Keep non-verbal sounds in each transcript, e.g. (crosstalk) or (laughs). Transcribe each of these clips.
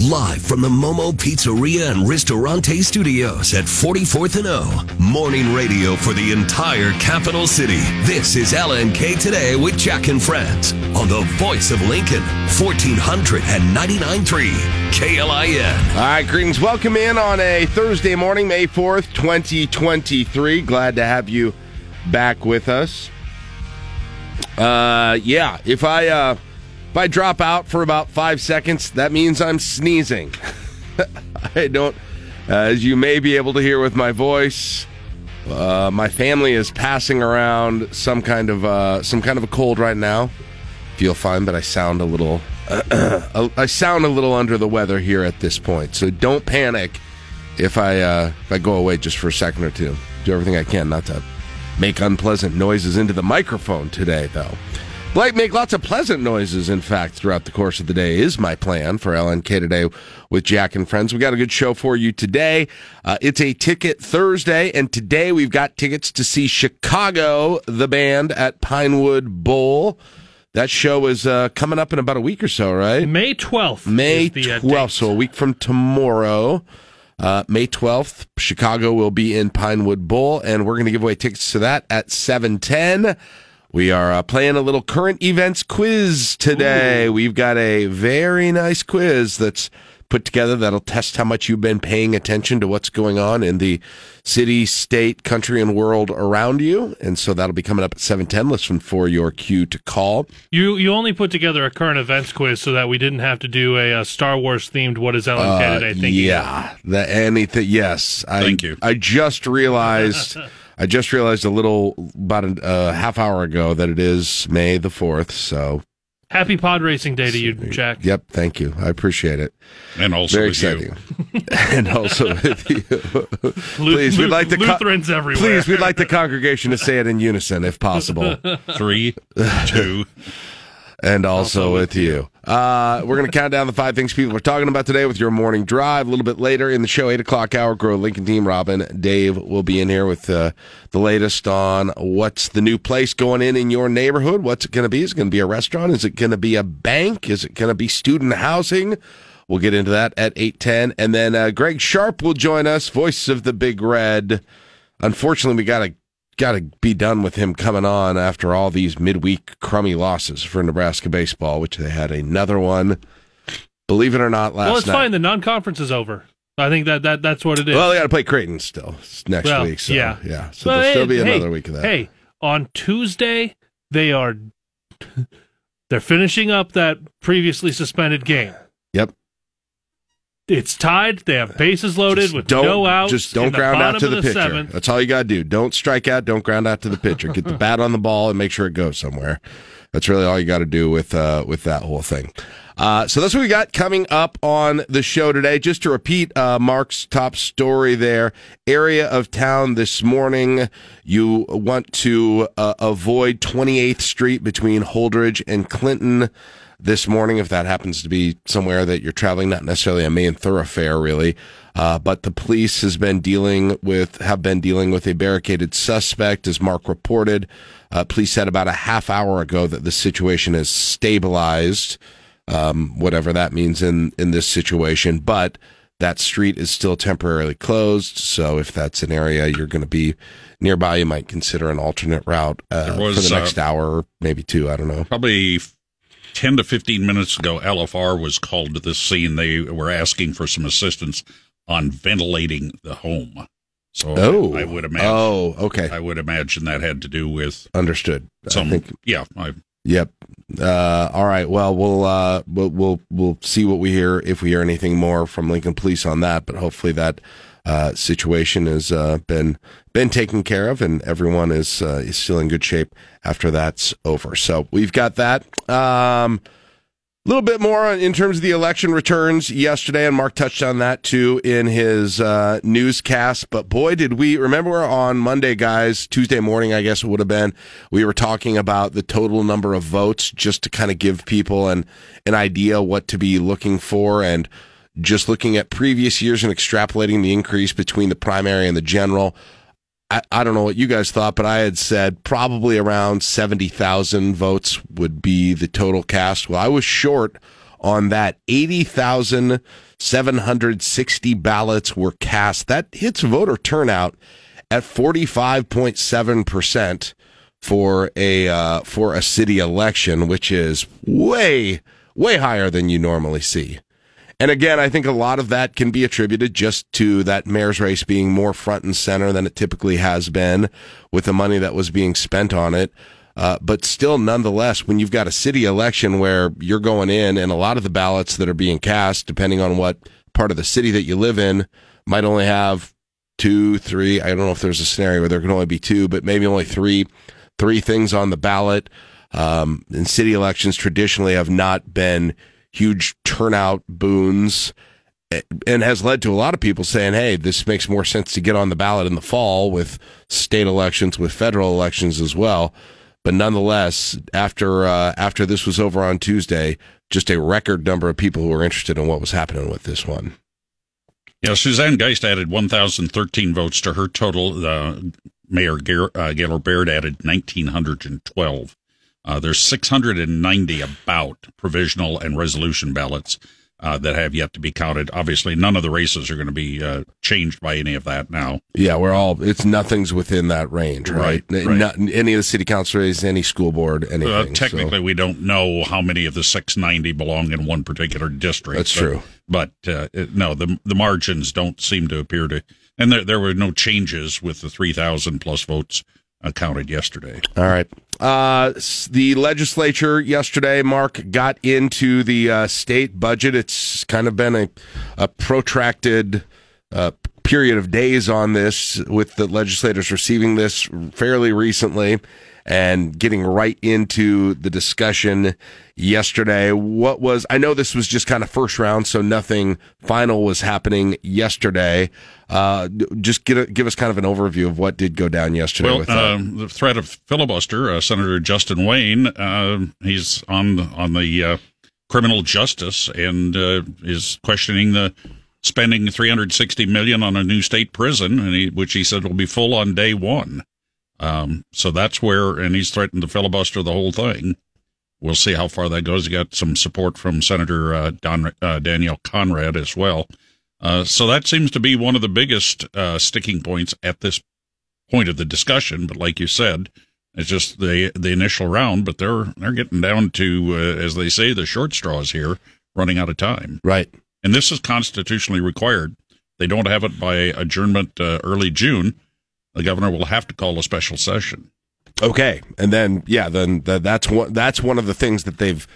Live from the Momo Pizzeria and Ristorante Studios at 44th and O. Morning radio for the entire capital city. This is LNK Today with Jack and Friends on the voice of Lincoln, 1499.3 KLIN. All right, greetings. Welcome in on a Thursday morning, May 4th, 2023. Glad to have you back with us. Uh, yeah, if I uh, I drop out for about five seconds, that means I'm sneezing. (laughs) I don't, as you may be able to hear with my voice. Uh, my family is passing around some kind of uh, some kind of a cold right now. Feel fine, but I sound a little (clears throat) I sound a little under the weather here at this point. So don't panic if I uh, if I go away just for a second or two. Do everything I can not to make unpleasant noises into the microphone today, though. Like make lots of pleasant noises, in fact, throughout the course of the day is my plan for LNK today with Jack and friends. We got a good show for you today. Uh, it's a ticket Thursday, and today we've got tickets to see Chicago, the band at Pinewood Bowl. That show is uh, coming up in about a week or so, right? May 12th. May 12th, so a week from tomorrow. Uh, May 12th, Chicago will be in Pinewood Bowl, and we're going to give away tickets to that at 710. We are uh, playing a little current events quiz today. Ooh. We've got a very nice quiz that's put together that'll test how much you've been paying attention to what's going on in the city, state, country, and world around you. And so that'll be coming up at 710. Listen for your cue to call. You you only put together a current events quiz so that we didn't have to do a, a Star Wars themed What is LNK uh, today? Thinking yeah. The, anything, yes. I, Thank you. I just realized. (laughs) I just realized a little about a uh, half hour ago that it is May the 4th. So Happy pod racing day to you, Jack. Yep, thank you. I appreciate it. And also very exciting. (laughs) and also with you. (laughs) please, we'd like the Lutherans con- everywhere. Please, we'd like the congregation to say it in unison, if possible. (laughs) Three, two, and also, with you. Uh, we're going to count down the five things people are talking about today with your morning drive. A little bit later in the show, 8 o'clock hour, Grow Lincoln team, Robin, Dave will be in here with uh, the latest on what's the new place going in in your neighborhood. What's it going to be? Is it going to be a restaurant? Is it going to be a bank? Is it going to be student housing? We'll get into that at 8.10. And then uh, Greg Sharpe will join us, voice of the Big Red. Unfortunately, we got to got to be done with him coming on after all these midweek crummy losses for Nebraska baseball, which they had another one. Believe it or not, last well, it's night. fine. The non-conference is over. I think that, that that's what it is. Well, they got to play Creighton still next well, week. So, yeah, yeah. So there'll still be another hey, week of that. Hey, on Tuesday they are (laughs) they're finishing up that previously suspended game. Yep. It's tied. They have bases loaded just with no outs. Just don't ground out to the, the pitcher. Seventh. That's all you got to do. Don't strike out. Don't ground out to the pitcher. Get the (laughs) bat on the ball and make sure it goes somewhere. That's really all you got to do with uh, with that whole thing. Uh, so that's what we got coming up on the show today. Just to repeat uh, Mark's top story there area of town this morning. You want to uh, avoid 28th Street between Holdrege and Clinton this morning, if that happens to be somewhere that you're traveling, not necessarily a main thoroughfare, really. Uh, but the police has been dealing with have been dealing with a barricaded suspect, as Mark reported. Uh, police said about a half hour ago that the situation is stabilized, um, whatever that means in in this situation. But that street is still temporarily closed. So if that's an area you're going to be nearby, you might consider an alternate route uh, was, for the next uh, hour, maybe two. I don't know. Probably 10 to 15 minutes ago, LFR was called to this scene. They were asking for some assistance on ventilating the home. So oh, I, I would imagine. Oh, okay. I would imagine that had to do with understood. Some, I think, yeah. I, yep. Uh, all right. Well, we'll uh, we'll we'll we'll see what we hear if we hear anything more from Lincoln Police on that. But hopefully that uh, situation has uh, been been taken care of, and everyone is uh, is still in good shape after that's over. So we've got that. Um, a little bit more in terms of the election returns yesterday, and Mark touched on that too in his uh, newscast. But boy, did we remember on Monday, guys, Tuesday morning, I guess it would have been, we were talking about the total number of votes just to kind of give people an, an idea what to be looking for. And just looking at previous years and extrapolating the increase between the primary and the general, I, I don't know what you guys thought, but I had said probably around 70,000 votes would be the total cast. Well, I was short on that. 80,760 ballots were cast. That hits voter turnout at 45.7% for a uh, for a city election, which is way way higher than you normally see. And again, I think a lot of that can be attributed just to that mayor's race being more front and center than it typically has been with the money that was being spent on it. Uh, but still, nonetheless, when you've got a city election where you're going in and a lot of the ballots that are being cast, depending on what part of the city that you live in, might only have two, three. I don't know if there's a scenario where there can only be two, but maybe only three, three things on the ballot. Um, and city elections traditionally have not been huge turnout boons and has led to a lot of people saying, hey, this makes more sense to get on the ballot in the fall with state elections, with federal elections as well. But nonetheless, after uh, after this was over on Tuesday, just a record number of people who were interested in what was happening with this one. Yeah, Suzanne Geist added 1,013 votes to her total. Uh, Mayor Gaylor, uh, Baird added 1,912. Uh, there's 690 about provisional and resolution ballots uh, that have yet to be counted. Obviously, none of the races are going to be uh, changed by any of that now. Yeah, we're all, it's nothing's within that range, right? right, right. Not, any of the city council races, any school board, uh, anything. technically, so. we don't know how many of the 690 belong in one particular district. That's but, true. But uh, no, the, the margins don't seem to appear to, and there, there were no changes with the 3,000 plus votes counted yesterday. All right. Uh, the legislature yesterday, Mark, got into the uh, state budget. It's kind of been a, a protracted uh, period of days on this, with the legislators receiving this fairly recently and getting right into the discussion yesterday. What was, I know this was just kind of first round, so nothing final was happening yesterday. Uh, just get a, give us kind of an overview of what did go down yesterday. Well, with, uh, um, the threat of filibuster, uh, Senator Justin Wayne, uh, he's on, on the uh, criminal justice and uh, is questioning the spending 360 million on a new state prison, and he, which he said will be full on day one. Um, so that's where, and he's threatened to filibuster the whole thing. We'll see how far that goes. He got some support from Senator uh, Don, uh, Danielle Conrad as well. Uh, so that seems to be one of the biggest uh, sticking points at this point of the discussion. But like you said, it's just the the initial round. But they're they're getting down to, uh, as they say, the short straws here, running out of time. Right. And this is constitutionally required. They don't have it by adjournment uh, early June the governor will have to call a special session. Okay, and then yeah, then the, that's one that's one of the things that they've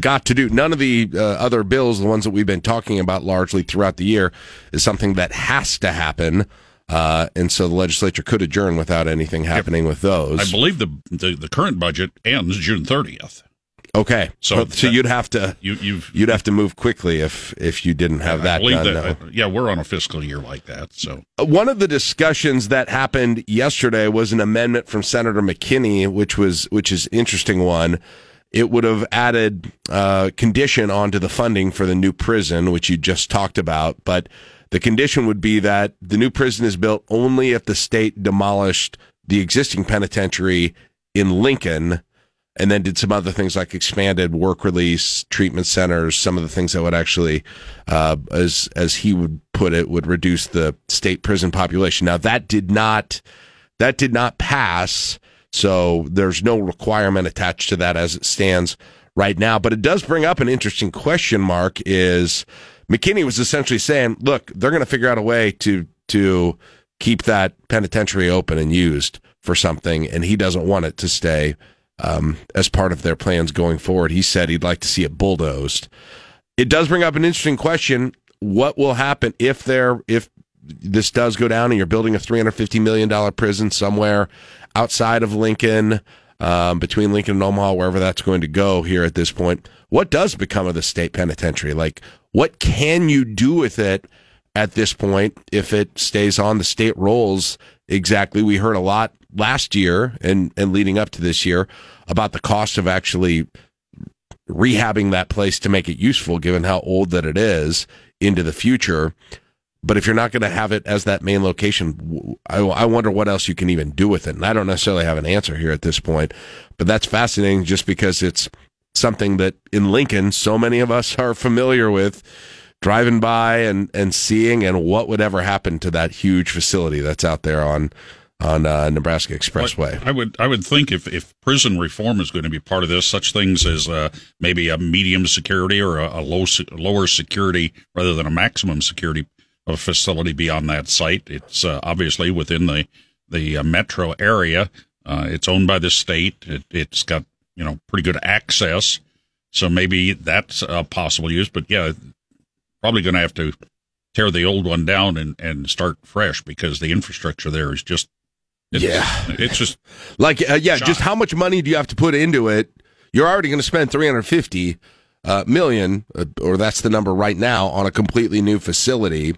got to do. None of the uh, other bills, the ones that we've been talking about largely throughout the year, is something that has to happen. Uh, and so the legislature could adjourn without anything happening yep. with those. I believe the, the, the current budget ends June 30th. Okay, so so you'd have to you you've, you'd have to move quickly if if you didn't have that done. That, no. uh, yeah, we're on a fiscal year like that. So uh, one of the discussions that happened yesterday was an amendment from Senator McKinney, which was which is interesting one. It would have added uh, condition onto the funding for the new prison, which you just talked about, but the condition would be that the new prison is built only if the state demolished the existing penitentiary in Lincoln and then did some other things like expanded work release treatment centers some of the things that would actually uh, as as he would put it would reduce the state prison population. Now that did not that did not pass so there's no requirement attached to that as it stands right now. But it does bring up an interesting question mark is mckinney was essentially saying look they're going to figure out a way to to keep that penitentiary open and used for something and he doesn't want it to stay um, as part of their plans going forward. He said he'd like to see it bulldozed. It does bring up an interesting question: What will happen if there if this does go down and you're building a 350 million dollar prison somewhere outside of Lincoln? Um, between Lincoln and Omaha, wherever that's going to go here at this point, what does become of the state penitentiary? Like, what can you do with it at this point if it stays on the state rolls exactly? We heard a lot last year and, and leading up to this year about the cost of actually rehabbing that place to make it useful, given how old that it is into the future. But if you're not going to have it as that main location, I, I, wonder what else you can even do with it. And I don't necessarily have an answer here at this point, but that's fascinating just because it's something that in Lincoln, so many of us are familiar with driving by and, and seeing, and what would ever happen to that huge facility that's out there on on uh, Nebraska Expressway. I would I would think if, if prison reform is going to be part of this, such things as uh, maybe a medium security or a, a low lower security rather than a maximum security facility be on that site. It's uh, obviously within the the uh, metro area. Uh, it's owned by the state. It, it's got you know pretty good access, so maybe that's a possible use. But yeah, probably going to have to tear the old one down and, and start fresh because the infrastructure there is just it's, yeah, it's just like uh, yeah, just how much money do you have to put into it? You're already going to spend 350 uh, million, uh, or that's the number right now, on a completely new facility.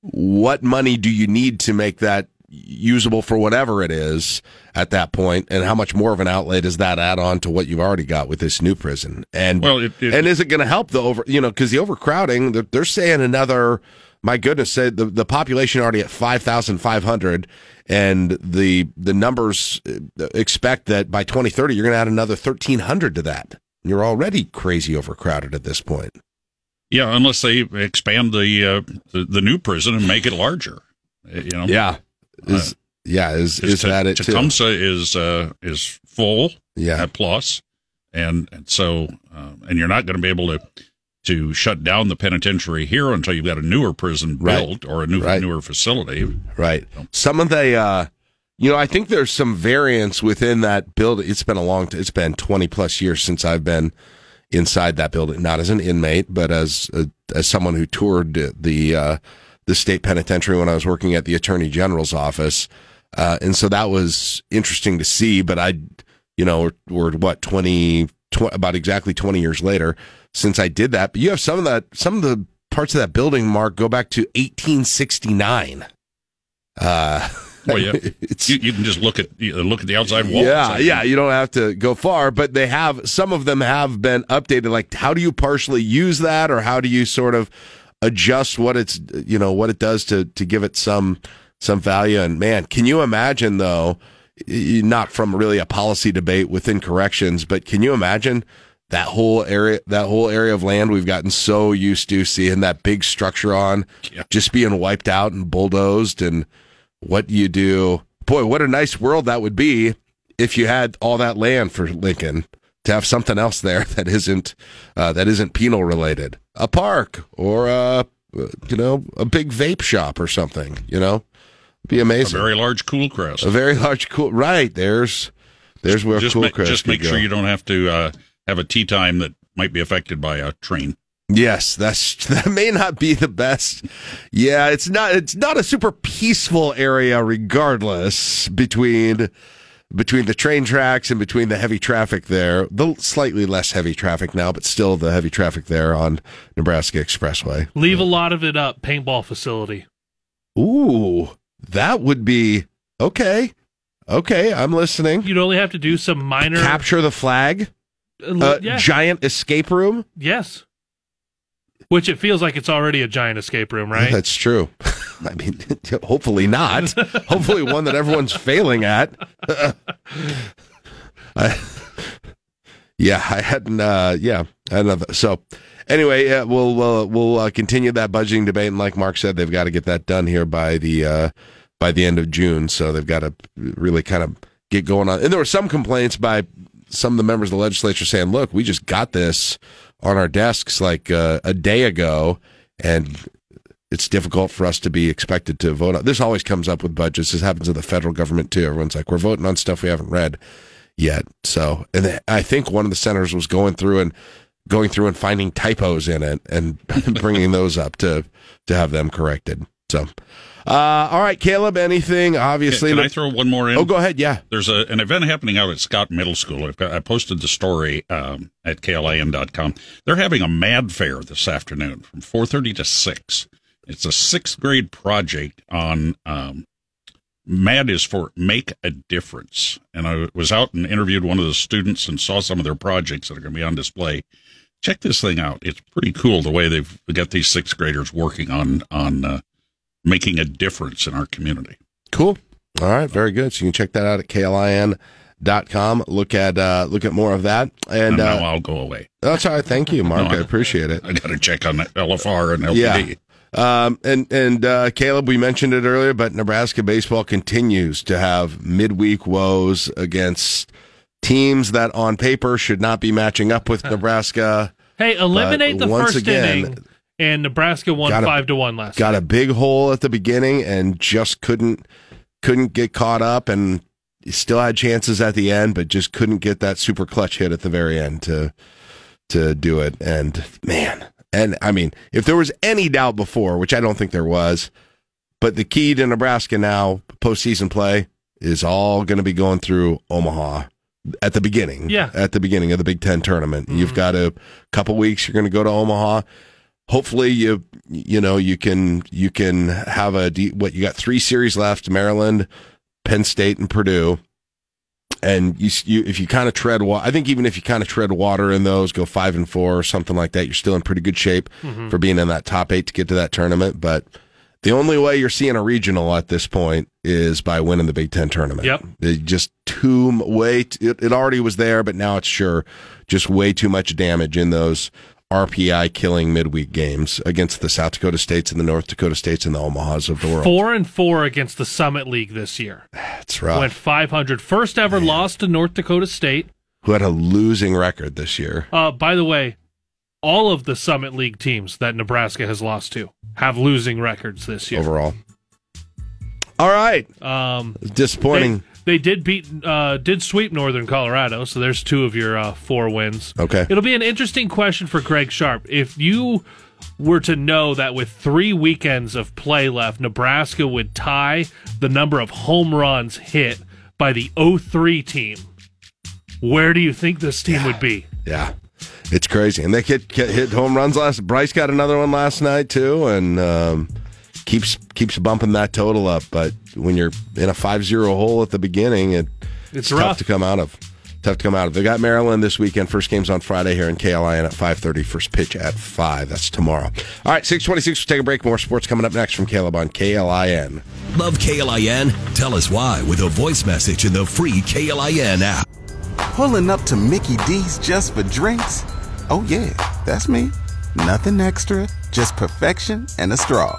What money do you need to make that usable for whatever it is at that point, and how much more of an outlay does that add on to what you've already got with this new prison? And well, it, it, and is it going to help the over? You know, because the overcrowding, they're, they're saying another. My goodness, said the the population already at five thousand five hundred, and the the numbers uh, expect that by twenty thirty you're going to add another thirteen hundred to that. You're already crazy overcrowded at this point. Yeah, unless they expand the uh, the, the new prison and make it larger. You know. Yeah. Is, uh, yeah, is is that it Tecumseh is uh, is full. Yeah, at plus, and and so uh, and you're not going to be able to to shut down the penitentiary here until you've got a newer prison built or a new right. newer facility. Right. Some of the, uh, you know, I think there's some variance within that building. It's been a long, t- it's been 20 plus years since I've been inside that building, not as an inmate, but as a, as someone who toured the uh, the state penitentiary when I was working at the Attorney General's office. Uh, and so that was interesting to see. But I, you know, we're, what 20, tw- about exactly 20 years later since I did that. But you have some of that, some of the parts of that building, Mark, go back to 1869. Uh, well, yeah, (laughs) you, you, can just look at look at the outside wall. Yeah, yeah, you don't have to go far, but they have some of them have been updated. Like, how do you partially use that, or how do you sort of adjust what it's you know what it does to to give it some some value? And man, can you imagine though? Not from really a policy debate within corrections, but can you imagine that whole area that whole area of land we've gotten so used to seeing that big structure on yeah. just being wiped out and bulldozed and what you do boy what a nice world that would be if you had all that land for lincoln to have something else there (laughs) that isn't uh, that isn't penal related a park or a you know a big vape shop or something you know be amazing a very large cool crest a very large cool right there's there's where just cool make, crest just make go. sure you don't have to uh, have a tea time that might be affected by a train. Yes, that's (laughs) that may not be the best. Yeah, it's not it's not a super peaceful area regardless between between the train tracks and between the heavy traffic there. The slightly less heavy traffic now, but still the heavy traffic there on Nebraska Expressway. Leave a lot of it up, paintball facility. Ooh, that would be okay. Okay, I'm listening. You'd only have to do some minor capture the flag. Uh, yeah. Giant escape room? Yes. Which it feels like it's already a giant escape room, right? That's true. (laughs) I mean, (laughs) hopefully not. hopefully one that everyone's failing at. (laughs) I, yeah, I hadn't. Uh, yeah, had So anyway, we'll we'll, we'll uh, continue that budgeting debate, and like Mark said, they've got to get that done here by the uh, by the end of June. So they've got to really kind of get going on. And there were some complaints by some of the members of the legislature saying, look, we just got this on our desks like uh, a day ago, and it's difficult for us to be expected to vote on. This always comes up with budgets. This happens in the federal government too. Everyone's like, we're voting on stuff we haven't read yet. So, and I think one of the senators was going through and going through and finding typos in it and (laughs) bringing those up to to have them corrected. So, uh, all right, Caleb. Anything? Obviously, can, can I throw one more in? Oh, go ahead. Yeah, there's a, an event happening out at Scott Middle School. Got, I posted the story um, at klin.com. They're having a Mad Fair this afternoon from 4:30 to six. It's a sixth grade project on um, MAD is for make a difference. And I was out and interviewed one of the students and saw some of their projects that are going to be on display. Check this thing out. It's pretty cool the way they've got these sixth graders working on on uh, making a difference in our community. Cool. All right, very good. So you can check that out at klin.com. com. Look at uh, look at more of that. And And now uh, I'll go away. that's all right. Thank you, (laughs) Mark. No, I I- appreciate it. I got to check on that LFR and LPD. Yeah. Um, and and uh, Caleb, we mentioned it earlier, but Nebraska baseball continues to have midweek woes against teams that on paper should not be matching up with (laughs) Nebraska. Hey, eliminate But the once first again, inning, and Nebraska won five to one last. Got night. a big hole at the beginning and just couldn't couldn't get caught up, and still had chances at the end, but just couldn't get that super clutch hit at the very end to to do it. And man, and I mean, if there was any doubt before, which I don't think there was, but the key to Nebraska now postseason play is all going to be going through Omaha at the beginning. Yeah. at the beginning of the Big Ten tournament, you've mm-hmm. got a couple weeks. You're going to go to Omaha. Hopefully, you you know you can you can have a what you got three series left: Maryland, Penn State, and Purdue and you, you if you kind of tread water, I think even if you kind of tread water in those, go five and four or something like that, you're still in pretty good shape mm-hmm. for being in that top eight to get to that tournament. But the only way you're seeing a regional at this point is by winning the Big Ten tournament. Yep. It just too way. It, it already was there, but now it's sure just way too much damage in those RPI killing midweek games against the South Dakota States and the North Dakota States and the Omahas of the world. Four and four against the Summit League this year. That's rough. Went 500. First ever loss to North Dakota State. Who had a losing record this year? Uh, by the way, all of the Summit League teams that Nebraska has lost to have losing records this year. overall. All right, Um, disappointing. They, did beat, uh, did sweep Northern Colorado, so there's two of your uh, four wins. okay, It'll be an interesting question for Greg Sharpe. If you were to know that with three weekends of play left, Nebraska would tie the number of home runs hit by the 03 team, where do you think this team would be? yeah, it's crazy. And they hit, hit home runs last. Bryce got another one last night too, and um, keeps keeps bumping that total up. But when you're in a 5-0 hole at the beginning, it, It's tough to come out of. Tough to come out of. They got Maryland this weekend. First game's on Friday here in KLIN at 5.30. First pitch at 5. That's tomorrow. All right, 626. We'll take a break. More sports coming up next from Caleb on KLIN. Love KLIN? Tell us why with a voice message in the free KLIN app. Pulling up to Mickey D's just for drinks? Oh, yeah, that's me. Nothing extra, just perfection and a straw.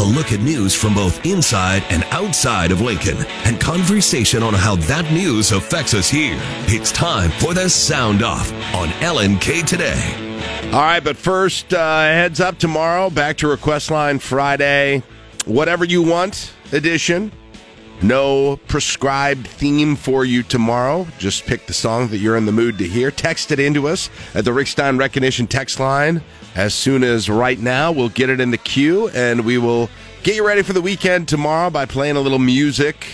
A look at news from both inside and outside of Lincoln and conversation on how that news affects us here. It's time for the Sound Off on LNK Today. All right, but first, uh, heads up tomorrow. Back to Request Line Friday. Whatever you want edition. No prescribed theme for you tomorrow. Just pick the song that you're in the mood to hear. Text it into us at the Rick Stein Recognition text line. As soon as right now, we'll get it in the queue and we will get you ready for the weekend tomorrow by playing a little music.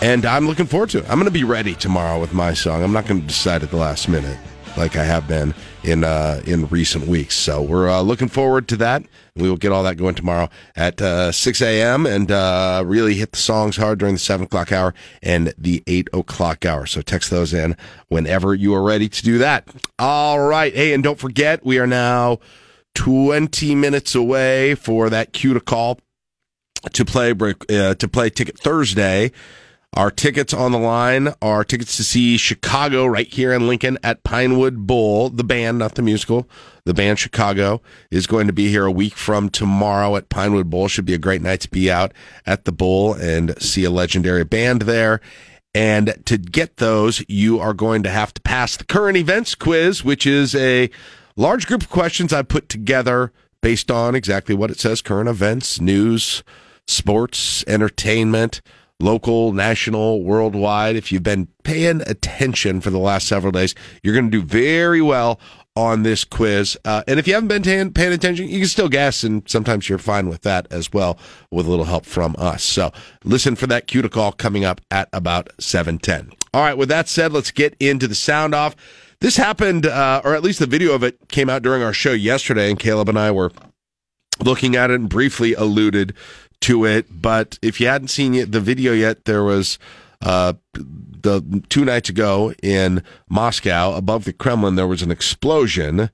And I'm looking forward to it. I'm going to be ready tomorrow with my song. I'm not going to decide at the last minute like I have been in uh, in recent weeks. So we're uh, looking forward to that. We will get all that going tomorrow at uh, 6 a.m. and uh, really hit the songs hard during the 7 o'clock hour and the 8 o'clock hour. So text those in whenever you are ready to do that. All right. Hey, and don't forget, we are now 20 minutes away for that cue to call to play uh, to play Ticket Thursday. Our tickets on the line are tickets to see Chicago right here in Lincoln at Pinewood Bowl. The band, not the musical. The band Chicago is going to be here a week from tomorrow at Pinewood Bowl. Should be a great night to be out at the bowl and see a legendary band there. And to get those, you are going to have to pass the current events quiz, which is a large group of questions I put together based on exactly what it says current events, news, sports, entertainment, local, national, worldwide. If you've been paying attention for the last several days, you're going to do very well on this quiz. Uh, and if you haven't been paying, paying attention, you can still guess, and sometimes you're fine with that as well, with a little help from us. So listen for that cue to call coming up at about 710. All right, with that said, let's get into the sound off. This happened, uh, or at least the video of it came out during our show yesterday, and Caleb and I were looking at it and briefly alluded to it. But if you hadn't seen the video yet, there was uh, the two nights ago in Moscow above the Kremlin, there was an explosion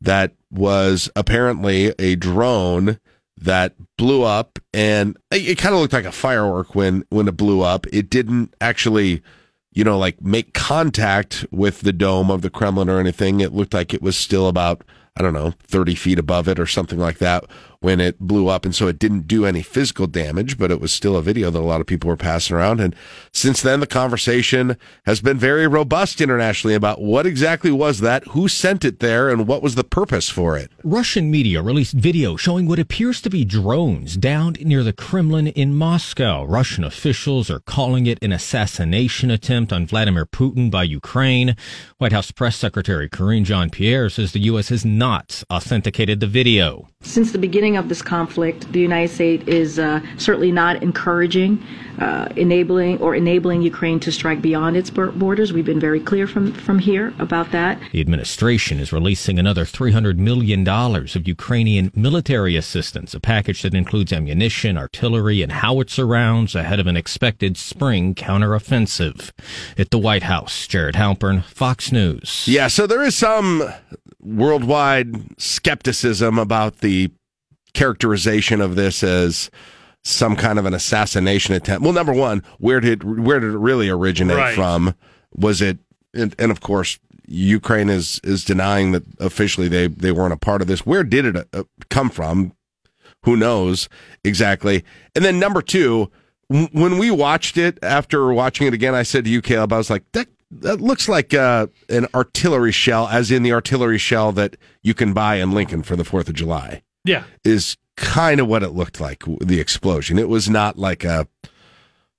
that was apparently a drone that blew up, and it, it kind of looked like a firework when when it blew up. It didn't actually. You know, like make contact with the dome of the Kremlin or anything. It looked like it was still about I don't know, 30 feet above it or something like that when it blew up. And so it didn't do any physical damage, but it was still a video that a lot of people were passing around. And since then, the conversation has been very robust internationally about what exactly was that, who sent it there, and what was the purpose for it. Russian media released video showing what appears to be drones downed near the Kremlin in Moscow. Russian officials are calling it an assassination attempt on Vladimir Putin by Ukraine. White House Press Secretary Karine Jean Pierre says the U.S. has not authenticated the video. Since the beginning of this conflict, the United States is uh, certainly not encouraging, uh, enabling, or enabling Ukraine to strike beyond its borders. We've been very clear from, from here about that. The administration is releasing another $300 million of Ukrainian military assistance, a package that includes ammunition, artillery, and howitzer rounds ahead of an expected spring counteroffensive. At the White House, Jared Halpern, Fox News. Yeah, so there is some worldwide skepticism about the characterization of this as some kind of an assassination attempt. Well, number one, where did where did it really originate right. from? Was it and, and, of course Ukraine is is denying that officially they they weren't a part of this. Where did it uh, come from? Who knows exactly? And then number two, when we watched it after watching it again, I said to you, Caleb, I was like, that that looks like uh, an artillery shell, as in the artillery shell that you can buy in Lincoln for the Fourth of July. Yeah, is kind of what it looked like. The explosion. It was not like a.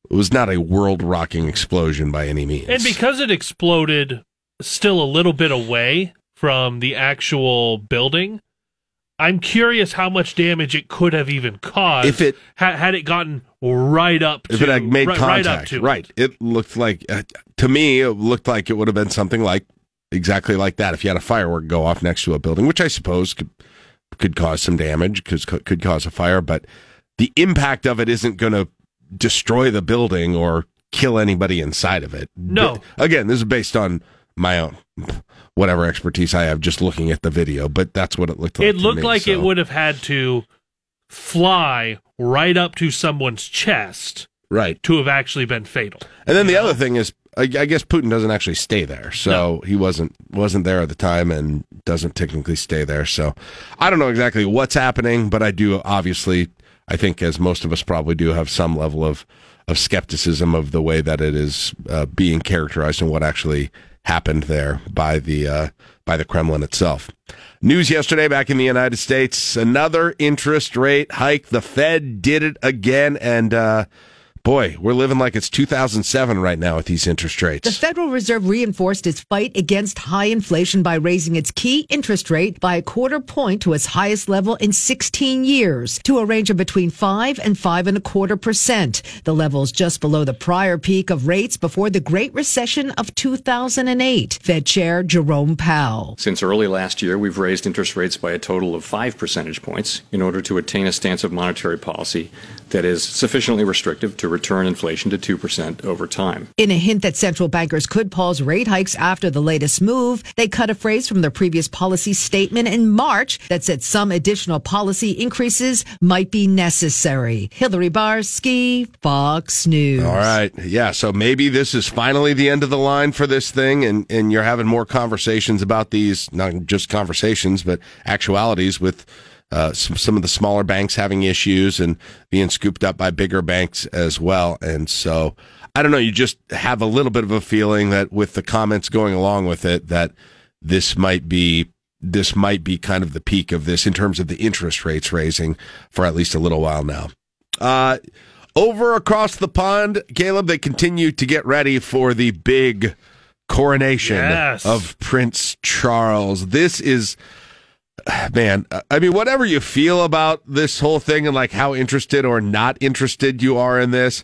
It was not a world rocking explosion by any means. And because it exploded still a little bit away from the actual building, I'm curious how much damage it could have even caused if it ha- had it gotten right up. To, if it had made right, contact, right, right. It. it looked like uh, to me, it looked like it would have been something like exactly like that. If you had a firework go off next to a building, which I suppose could could cause some damage, because could cause a fire, but the impact of it isn't going to destroy the building or kill anybody inside of it. No. But again, this is based on my own whatever expertise I have just looking at the video, but that's what it looked like. It looked me, like so. it would have had to fly right up to someone's chest, right, to have actually been fatal. And then the know? other thing is, I, I, guess Putin doesn't actually stay there, so no. he wasn't wasn't there at the time and doesn't technically stay there. So I don't know exactly what's happening, but I do obviously. I think, as most of us probably do, have some level of of skepticism of the way that it is uh, being characterized and what actually happened there by the uh, by the Kremlin itself. News yesterday back in the United States, another interest rate hike. The Fed did it again, and uh, Boy, we're living like it's 2007 right now with these interest rates. The Federal Reserve reinforced its fight against high inflation by raising its key interest rate by a quarter point to its highest level in 16 years to a range of between 5 and 5 and a quarter percent. The level is just below the prior peak of rates before the Great Recession of 2008. Fed Chair Jerome Powell. Since early last year, we've raised interest rates by a total of 5 percentage points in order to attain a stance of monetary policy that is sufficiently restrictive to return inflation to 2% over time. In a hint that central bankers could pause rate hikes after the latest move, they cut a phrase from their previous policy statement in March that said some additional policy increases might be necessary. Hillary Barsky, Fox News. All right. Yeah. So maybe this is finally the end of the line for this thing, and, and you're having more conversations about these, not just conversations, but actualities with uh, some, some of the smaller banks having issues and being scooped up by bigger banks as well. And so I don't know. You just have a little bit of a feeling that with the comments going along with it, that this might be this might be kind of the peak of this in terms of the interest rates raising for at least a little while now. Uh, over across the pond, Caleb, they continue to get ready for the big coronation Yes. of Prince Charles. This is man, I mean, whatever you feel about this whole thing and like how interested or not interested you are in this,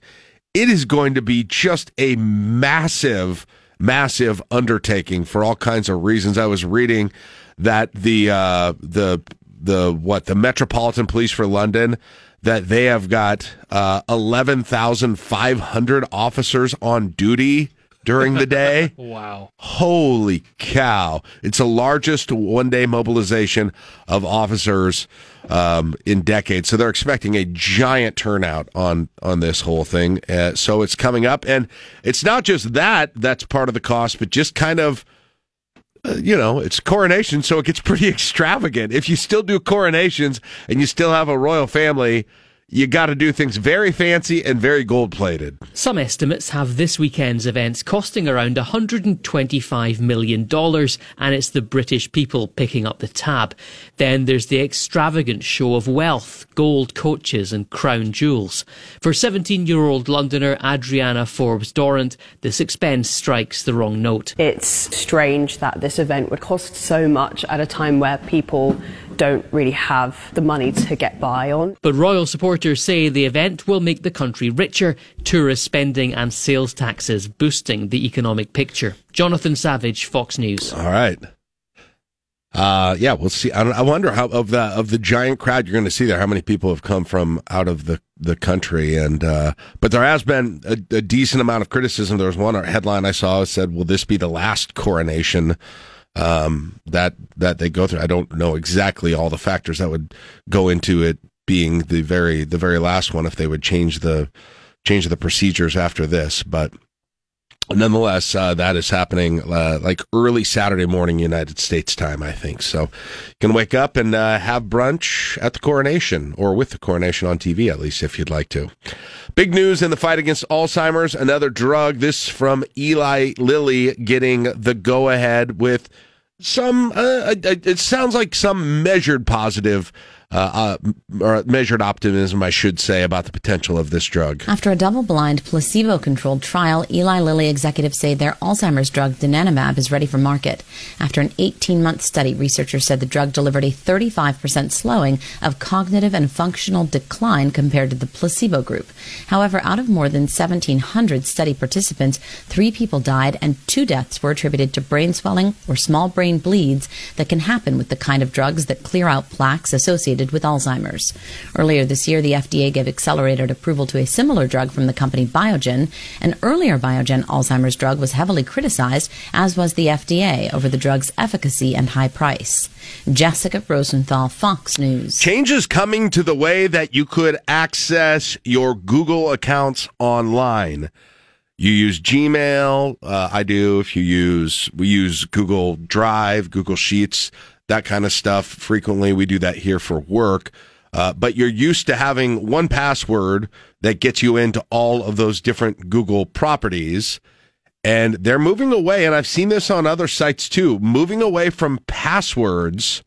it is going to be just a massive, massive undertaking for all kinds of reasons. I was reading that the uh, the the what the Metropolitan Police for London that they have got uh, eleven thousand five hundred officers on duty during the day. (laughs) Wow. Holy cow. It's the largest one day mobilization of officers um, in decades. So they're expecting a giant turnout on, on this whole thing. Uh, so it's coming up. And it's not just that that's part of the cost, but just kind of. uh, You know, it's coronation, so it gets (laughs) pretty extravagant. If you still do coronations and you still have a royal family, you got to do things very fancy and very gold plated. Some estimates have this weekend's events costing around $125 million, and it's the British people picking up the tab. Then there's the extravagant show of wealth, gold coaches, and crown jewels. For 17 year old Londoner Adriana Forbes Dorrant, this expense strikes the wrong note. It's strange that this event would cost so much at a time where people don't really have the money to get by on. But royal say the event will make the country richer, tourist spending and sales taxes boosting the economic picture. Jonathan Savage, Fox News. All right. Uh, yeah, we'll see. I, I wonder how of the of the giant crowd you're going to see there, how many people have come from out of the the country, and uh, but there has been a, a decent amount of criticism. There was one headline I saw said, "Will this be the last coronation um, that that they go through?" I don't know exactly all the factors that would go into it being the very the very last one if they would change the change the procedures after this, but nonetheless, uh, that is happening uh, like early Saturday morning United States time, I think. So you can wake up and uh, have brunch at the coronation or with the coronation on TV, at least if you'd like to. Big news in the fight against Alzheimer's, another drug. This from Eli Lilly getting the go ahead with some, uh, it it sounds like some measured positive. Uh, uh, or measured optimism, I should say, about the potential of this drug. After a double blind, placebo controlled trial, Eli Lilly executives say their Alzheimer's drug, donanemab, is ready for market. After an 18 month study, researchers said the drug delivered a 35% slowing of cognitive and functional decline compared to the placebo group. However, out of more than 1,700 study participants, three people died and two deaths were attributed to brain swelling or small brain bleeds that can happen with the kind of drugs that clear out plaques associated with Alzheimer's. Earlier this year, the FDA gave accelerated approval to a similar drug from the company Biogen. An earlier Biogen Alzheimer's drug was heavily criticized, as was the FDA, over the drug's efficacy and high price. Jessica Rosenthal, Fox News. Changes coming to the way that you could access your Google accounts online. You use Gmail. Uh, I do. If you use, we use Google Drive, Google Sheets, that kind of stuff frequently. We do that here for work. Uh, but you're used to having one password that gets you into all of those different Google properties. And they're moving away, and I've seen this on other sites too, moving away from passwords,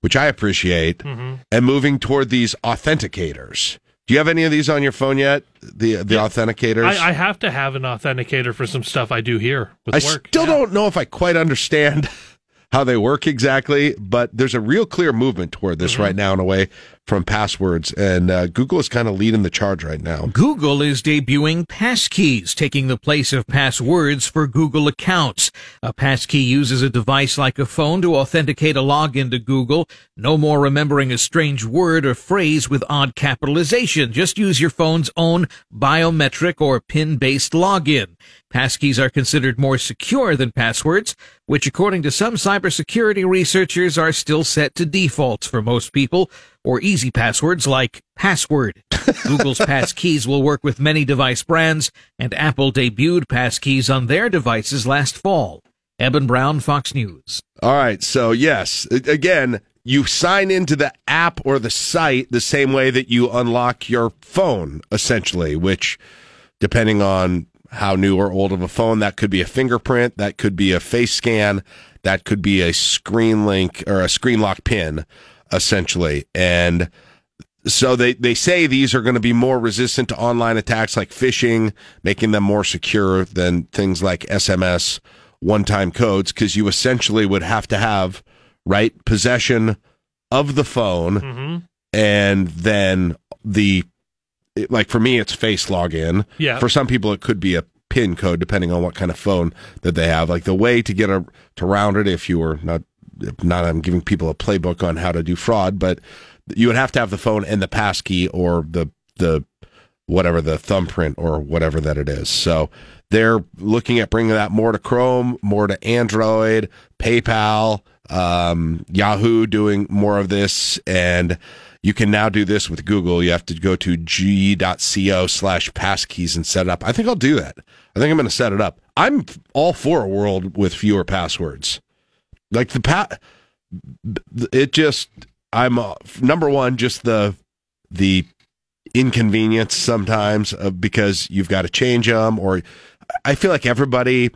which I appreciate, and moving toward these authenticators. Do you have any of these on your phone yet? The the authenticators? I, I have to have an authenticator for some stuff I do here with I work. still don't know if I quite understand (laughs) how they work exactly, but there's a real clear movement toward this Mm-hmm. right now in a away from passwords, and uh, Google is kind of leading the charge right now. Google is debuting passkeys, taking the place of passwords for Google accounts. A passkey uses a device like a phone to authenticate a login to Google. No more remembering a strange word or phrase with odd capitalization. Just use your phone's own biometric or PIN-based login. Passkeys are considered more secure than passwords, which according to some cybersecurity researchers are still set to defaults for most people, or easy passwords like password. Google's (laughs) passkeys will work with many device brands, and Apple debuted passkeys on their devices last fall. Eben Brown, Fox News. All right. So, yes, again, you sign into the app or the site the same way that you unlock your phone, essentially, which, depending on how new or old of a phone, that could be a fingerprint, that could be a face scan, that could be a screen link or a screen lock pin, essentially. And so they, they say these are going to be more resistant to online attacks like phishing, making them more secure than things like SMS one time codes, because you essentially would have to have right possession of the phone Mm-hmm. and then the like for me it's face login Yeah. for some people it could be a pin code depending on what kind of phone that they have like the way to get a to round it if you were not not i'm giving people a playbook on how to do fraud but you would have to have the phone and the passkey or the the whatever the thumbprint or whatever that it is. So they're looking at bringing that more to chrome more to android paypal um, yahoo doing more of this. And you can now do this with google. You have to go to g.co slash passkeys and set it up. I think i'll do that. I think i'm going to set it up. I'm all for a world with fewer passwords like the pa- it just i'm uh, number one just the the inconvenience sometimes uh, because you've got to change them or i feel like everybody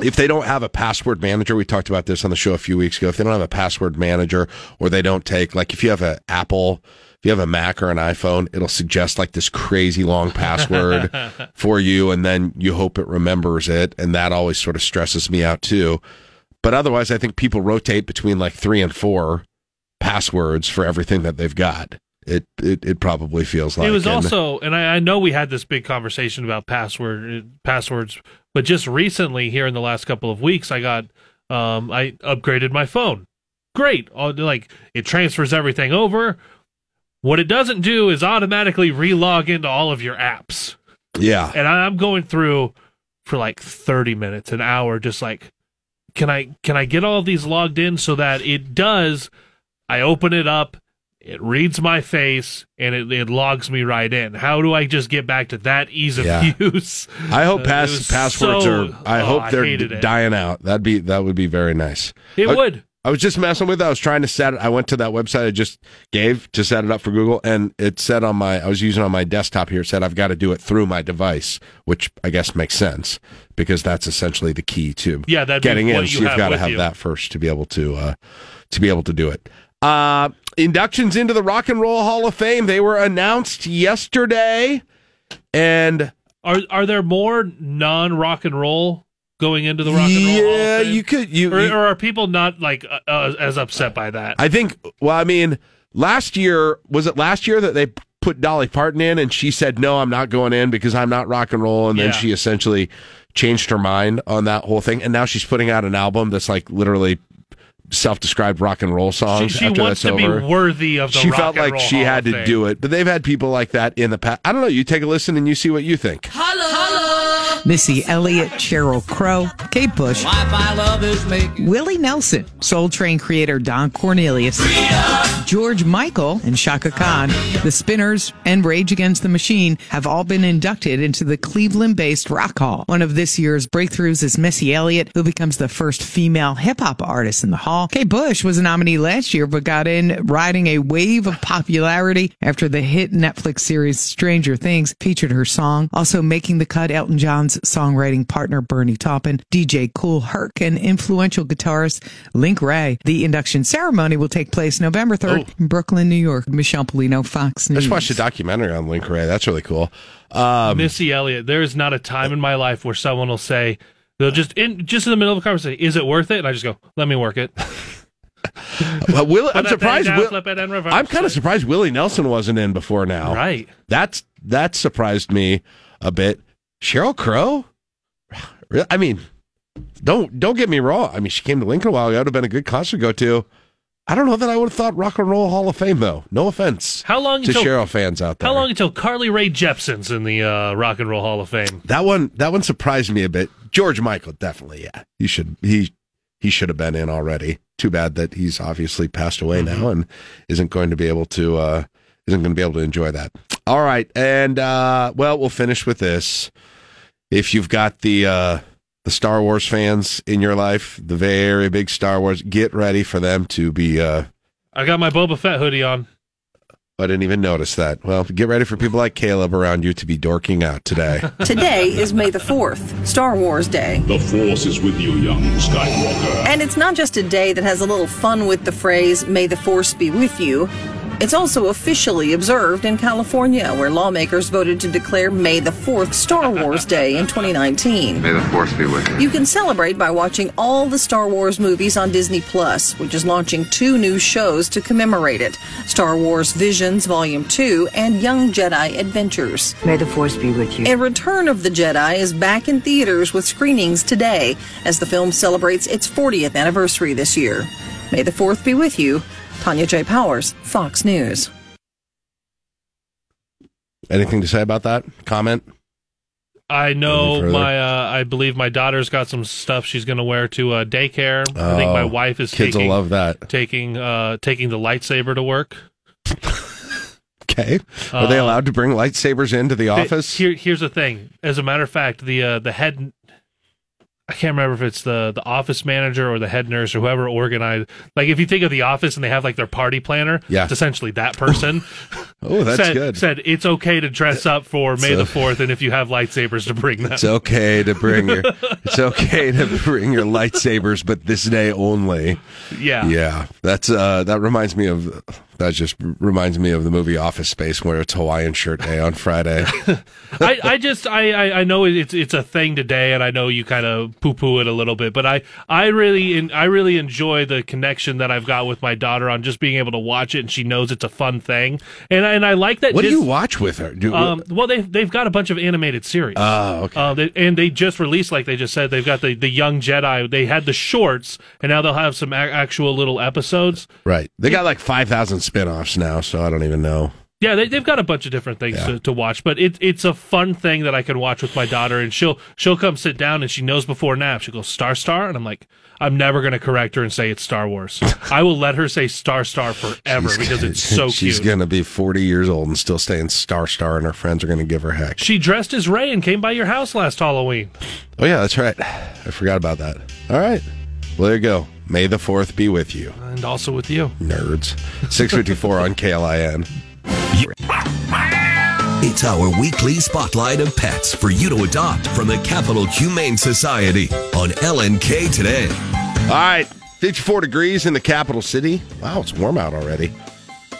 if they don't have a password manager we talked about this on the show a few weeks ago if they don't have a password manager or they don't take like if you have an apple if you have a mac or an iphone it'll suggest like this crazy long password (laughs) for you and then you hope it remembers it and that always sort of stresses me out too but otherwise i think people rotate between like three and four passwords for everything that they've got it it, it probably feels like it was And- also, and I, I know we had this big conversation about password passwords, but just recently here in the last couple of weeks, I got um, I upgraded my phone. Great, All- like it transfers everything over. What it doesn't do is automatically relog into all of your apps. yeah and I'm going through for like 30 minutes, an hour, just like, can I can I get all of these logged in so that it does? I open it up, it reads my face, and it, it logs me right in. How do I just get back to that ease of Yeah. (laughs) use? I hope Uh, pass passwords so- are. I oh, hope they're dying out. That'd be that would be very nice. It I- would. I was just messing with it. I was trying to set it. I went to that website I just gave to set it up for Google, and it said on my. I was using on my desktop here. It said I've got to do it through my device, which I guess makes sense because that's essentially the key to Yeah, that'd be getting in. what so you you've got to have you. that first to be able to uh, to be able to do it. Uh, inductions into the Rock and Roll Hall of Fame. They were announced yesterday, and Are are there more non rock and roll going into the rock and roll? Hall of Yeah, Fame? you could- you- or, you- or are people not like uh, uh, as upset by that? I think. Well, I mean, last year was it last year that they put Dolly Parton in, and she said, "No, I'm not going in because I'm not rock and roll," and then Yeah. she essentially changed her mind on that whole thing, and now she's putting out an album that's like literally self-described rock and roll she songs. she after wants that's to be worthy of the she rock felt and like roll she Hall had to do it, but they've had people like that in the past. I don't know. You take a listen and you see what you think. Missy Elliott, Sheryl Crow, Kate Bush, Willie Nelson, Soul Train creator Don Cornelius, George Michael, and Chaka Khan. The Spinners and Rage Against the Machine have all been inducted into the Cleveland based Rock Hall. One of this year's breakthroughs is Missy Elliott, who becomes the first female hip hop artist in the hall. Kate Bush was a nominee last year, but got in riding a wave of popularity after the hit Netflix series Stranger Things featured her song. Also making the cut, Elton John's songwriting partner Bernie Taupin, DJ Kool Herc, and influential guitarist Link Wray. The induction ceremony will take place November 3rd in Brooklyn, New York. Michelle Polino, Fox News. I News. just watched a documentary on Link Wray. That's really cool. Um, Missy Elliott. There is not a time in my life where someone will say they'll just in just in the middle of a conversation, is it worth it? And I just go, let me work it. (laughs) Well, Will, I'm surprised. down, Will, flip it, and reverse I'm kind of surprised Willie Nelson wasn't in before now. Right. That's that surprised me a bit. Sheryl Crow. I mean, don't don't get me wrong. I mean, she came to Lincoln a while ago. It would have been a good concert to go to. I don't know that I would have thought Rock and Roll Hall of Fame though. No offense. How long to until Sheryl fans out there? How long until Carly Rae Jepsen's in the uh, Rock and Roll Hall of Fame? That one that one surprised me a bit. George Michael definitely, yeah. He should he he should have been in already. Too bad that he's obviously passed away now and isn't going to be able to uh isn't going to be able to enjoy that. All right, and uh well, we'll finish with this. If you've got the uh the Star Wars fans in your life, the very big Star Wars, get ready for them to be uh I got my Boba Fett hoodie on. I didn't even notice that. Well, get ready for people like Caleb around you to be dorking out today. (laughs) Today is May the 4th, Star Wars Day. The Force is with you, young Skywalker. And it's not just a day that has a little fun with the phrase, May the Force be with you. It's also officially observed in California, where lawmakers voted to declare May the 4th Star Wars Day in 2019. May the Force be with you. You can celebrate by watching all the Star Wars movies on Disney Plus, which is launching two new shows to commemorate it Star Wars Visions Volume 2 and Young Jedi Adventures. May the Force be with you. A Return of the Jedi is back in theaters with screenings today as the film celebrates its 40th anniversary this year. May the 4th be with you. Tanya J. Powers, Fox News. Anything to say about that? Comment? I know my. Uh, I believe my daughter's got some stuff she's going to wear to uh, daycare. I think my Oh, wife is kids will love that. Taking uh, taking the lightsaber to work. (laughs) Okay. Are they Uh, allowed to bring lightsabers into the office? Here, here's the thing. As a matter of fact, the uh, the head. I can't remember if it's the the office manager or the head nurse or whoever organized. Like if you think of the office and they have like their party planner, Yeah. it's essentially that person. (laughs) Oh, that's said, good. Said it's okay to dress up for May So- the Fourth, and if you have lightsabers, to bring them. It's okay to bring your (laughs) it's okay to bring your lightsabers, but this day only. Yeah. Yeah. That's uh that reminds me of that just reminds me of the movie Office Space where it's Hawaiian shirt day on Friday. (laughs) I, I just I, I, I know it's it's a thing today, and I know you kind of poo poo it a little bit, but I I really en- I really enjoy the connection that I've got with my daughter on just being able to watch it, and she knows it's a fun thing, and I- and I like that. what do you watch with her? Do, um, well, they they've got a bunch of animated series. Oh, okay. Uh, they, and they just released, like they just said, they've got the, the Young Jedi. They had the shorts, and now they'll have some a- actual little episodes. right. They got like 5,000 spin-offs now, so I don't even know. Yeah, they, they've got a bunch of different things to, to watch, but it, it's a fun thing that I can watch with my daughter, and she'll she'll come sit down, and she knows before nap. She goes Star Star, and I'm like, I'm never going to correct her and say it's Star Wars. (laughs) I will let her say Star Star forever because it's so (laughs) She's cute. She's going to be 40 years old and still staying Star Star and her friends are going to give her heck. She dressed as Rey and came by your house last Halloween. Oh yeah, that's right. I forgot about that. All right. Well, there you go. May the 4th be with you. And also with you. Nerds. 654 (laughs) on KLIN. It's our weekly spotlight of pets for you to adopt from the Capital Humane Society on LNK today. All right, 54 degrees in the capital city. Wow, it's warm out already.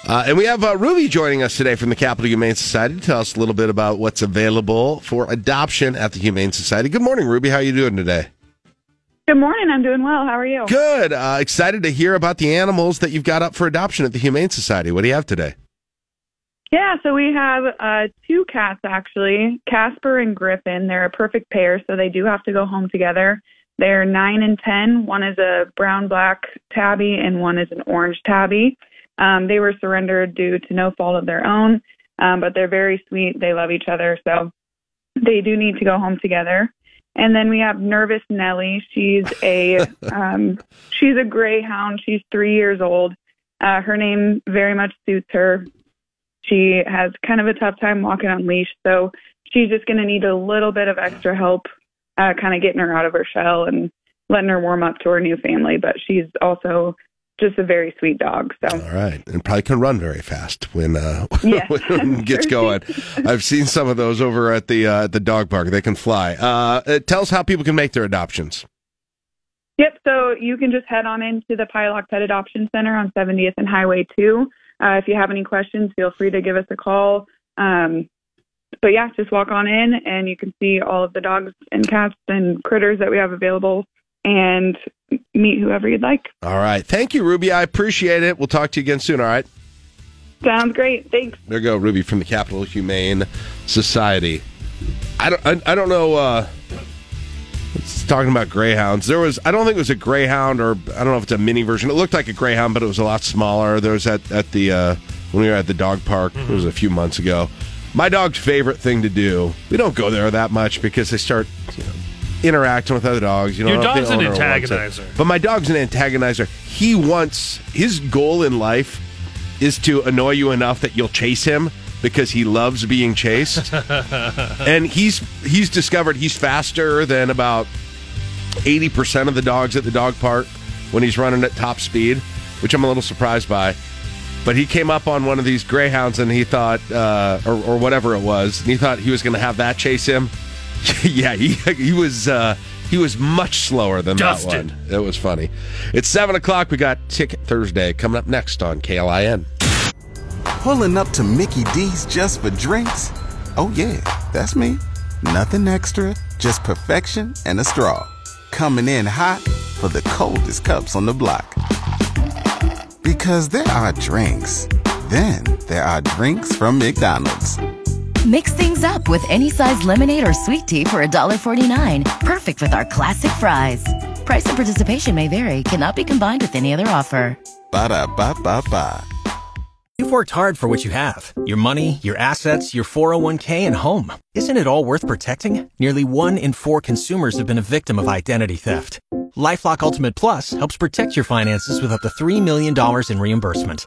Uh, and we have uh, Ruby joining us today from the Capital Humane Society to tell us a little bit about what's available for adoption at the Humane Society. Good morning, Ruby. How are you doing today? Good morning. I'm doing well. How are you? Good. Uh, excited to hear about the animals that you've got up for adoption at the Humane Society. What do you have today? Yeah, so we have uh, two cats actually, Casper and Griffin. They're a perfect pair, so they do have to go home together. They're nine and ten. One is a brown black tabby, and one is an orange tabby. Um, they were surrendered due to no fault of their own, um, but they're very sweet. They love each other, so they do need to go home together. And then we have Nervous Nellie. She's a (laughs) um, she's a greyhound. She's three years old. Uh, her name very much suits her. She has kind of a tough time walking on leash, so she's just going to need a little bit of extra help, uh, kind of getting her out of her shell and letting her warm up to her new family. But she's also just a very sweet dog. So All right, and probably can run very fast when uh, (laughs) Yes, when it gets (laughs) going. I've seen some of those over at the uh, at the dog park. They can fly. Uh, uh, tell us how people can make their adoptions. Yep. So you can just head on into the Pieloch Pet Adoption Center on 70th and Highway 2. Uh, if you have any questions, feel free to give us a call. Um, but yeah, just walk on in and you can see all of the dogs and cats and critters that we have available and meet whoever you'd like. All right, thank you, Ruby. I appreciate it. We'll talk to you again soon. All right. Sounds great. Thanks. There you go, Ruby from the Capital Humane Society. I don't, I, I don't know. Uh, it's talking about greyhounds. There was, I don't think it was a greyhound, or I don't know if it's a mini version. It looked like a greyhound, but it was a lot smaller. There was at at the uh, when we were at the dog park. It was a few months ago. My dog's favorite thing to do. We don't go there that much because they start you know, interacting with other dogs. You know, Your I don't think dog's an the owner wants it. antagonizer. But my dog's an antagonizer. He wants his goal in life is to annoy you enough that you'll chase him because he loves being chased. (laughs) and he's he's discovered he's faster than about 80% of the dogs at the dog park when he's running at top speed, which I'm a little surprised by. but he came up on one of these greyhounds and he thought, uh, or, or whatever it was, and he thought he was going to have that chase him. (laughs) yeah, he, he was uh, he was much slower than Dusted. that one. It was funny. It's seven o'clock. We got Ticket Thursday coming up next on KLIN. Pulling up to Mickey D's just for drinks? Oh, yeah, that's me. Nothing extra, just perfection and a straw. Coming in hot for the coldest cups on the block. Because there are drinks, then there are drinks from McDonald's. Mix things up with any size lemonade or sweet tea for $1.49. Perfect with our classic fries. Price and participation may vary, cannot be combined with any other offer. Ba da ba ba ba. You've worked hard for what you have your money, your assets, your 401k, and home. Isn't it all worth protecting? Nearly one in four consumers have been a victim of identity theft. Lifelock Ultimate Plus helps protect your finances with up to $3 million in reimbursement.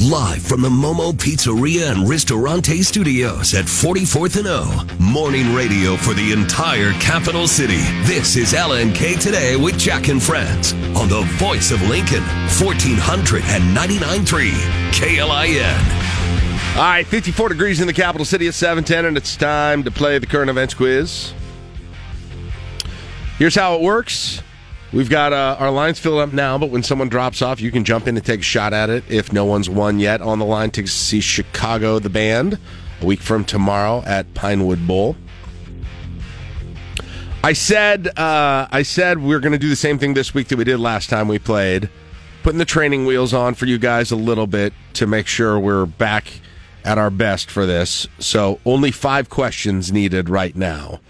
Live from the Momo Pizzeria and Ristorante Studios at 44th and O. Morning radio for the entire capital city. This is LNK Today with Jack and Friends on the voice of Lincoln, 1499.3 KLIN. All right, 54 degrees in the capital city at 710, and it's time to play the current events quiz. Here's how it works. We've got uh, our lines filled up now, but when someone drops off, you can jump in and take a shot at it. If no one's won yet on the line to see Chicago, the band, a week from tomorrow at Pinewood Bowl. I said, uh, I said we are going to do the same thing this week that we did last time we played, putting the training wheels on for you guys a little bit to make sure we're back at our best for this. So only five questions needed right now.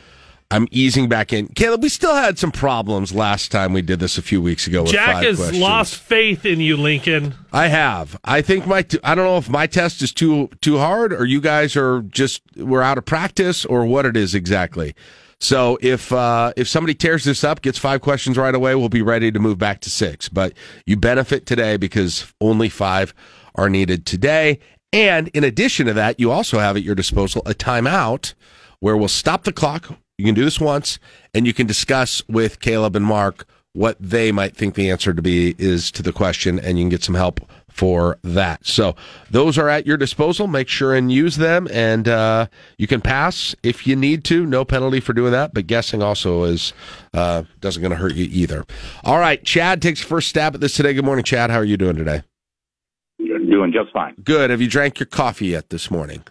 I'm easing back in. Caleb, we still had some problems last time we did this a few weeks ago. With Jack has questions. lost faith in you, Lincoln. I have. I think my. T- I don't know if my test is too too hard, or you guys are just we're out of practice, or what it is exactly. So if uh, if somebody tears this up, gets five questions right away, we'll be ready to move back to six. But you benefit today because only five are needed today. And in addition to that, you also have at your disposal a timeout where we'll stop the clock. You can do this once, and you can discuss with Caleb and Mark what they might think the answer to be is to the question, and you can get some help for that. So those are at your disposal. Make sure and use them, and uh, you can pass if you need to. No penalty for doing that, but guessing also is uh, doesn't going to hurt you either. All right, Chad takes first stab at this today. Good morning, Chad. How are you doing today? Doing just fine. Good. Have you drank your coffee yet this morning?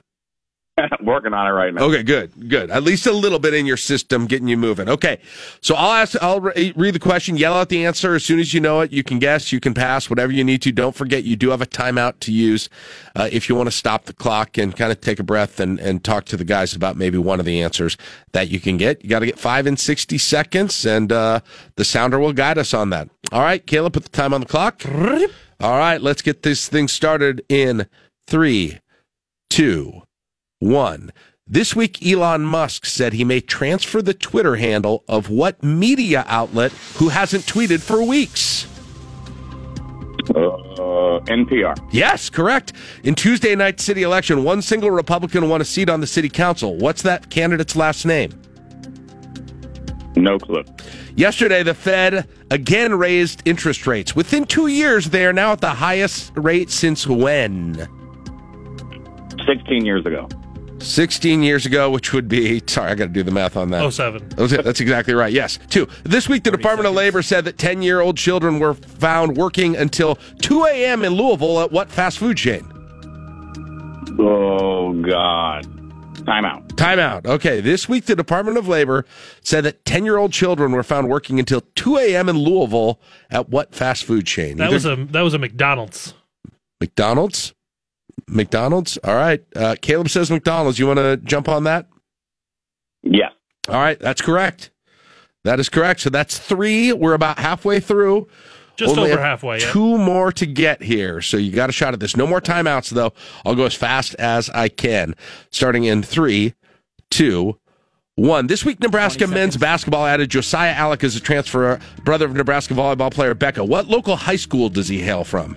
(laughs) Working on it right now. Okay, good, good. At least a little bit in your system, getting you moving. Okay, so I'll ask. I'll re- read the question. Yell out the answer as soon as you know it. You can guess. You can pass. Whatever you need to. Don't forget, you do have a timeout to use uh, if you want to stop the clock and kind of take a breath and and talk to the guys about maybe one of the answers that you can get. You got to get five in sixty seconds, and uh, the sounder will guide us on that. All right, Caleb, put the time on the clock. All right, let's get this thing started in three, two one. This week, Elon Musk said he may transfer the Twitter handle of what media outlet who hasn't tweeted for weeks? Uh, NPR. Yes, correct. In Tuesday night city election, one single Republican won a seat on the city council. What's that candidate's last name? No clue. Yesterday, the Fed again raised interest rates. Within two years, they are now at the highest rate since when? 16 years ago. 16 years ago, which would be, sorry, I got to do the math on that. Oh, seven. That was it. That's exactly right. Yes. Two. This week, the Department of Labor said that 10 year old children were found working until 2 a.m. in Louisville at what fast food chain? Oh, God. Timeout. Timeout. Okay. This week, the Department of Labor said that 10 year old children were found working until 2 a.m. in Louisville at what fast food chain? That Either was a that was a McDonald's. McDonald's? McDonald's? All right. Uh, Caleb says McDonald's. You want to jump on that? Yeah. All right. That's correct. That is correct. So that's three. We're about halfway through. Just Only over have halfway, yeah. Two more to get here. So you got a shot at this. No more timeouts, though. I'll go as fast as I can. Starting in three, two, one. This week, Nebraska men's basketball added Josiah Allick as a transfer, brother of Nebraska volleyball player Bekka. What local high school does he hail from?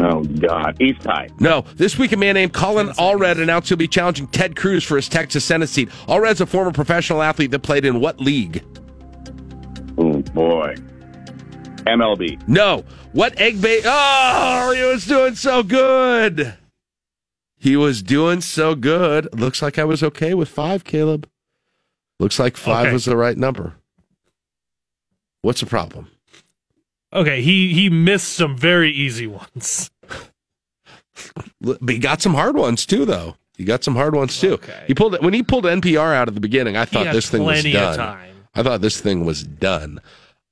Oh, God. East High. No. This week, a man named Colin Allred announced he'll be challenging Ted Cruz for his Texas Senate seat. Allred's a former professional athlete that played in what league? Oh, boy. MLB. No. What egg bait? Oh, he was doing so good. He was doing so good. Looks like I was okay with five, Caleb. Looks like five Okay. was the right number. What's the problem? Okay, he he missed some very easy ones. But he got some hard ones too, though. He got some hard ones too. He pulled it when he pulled NPR out at the beginning. I thought this thing was done. time. I thought this thing was done.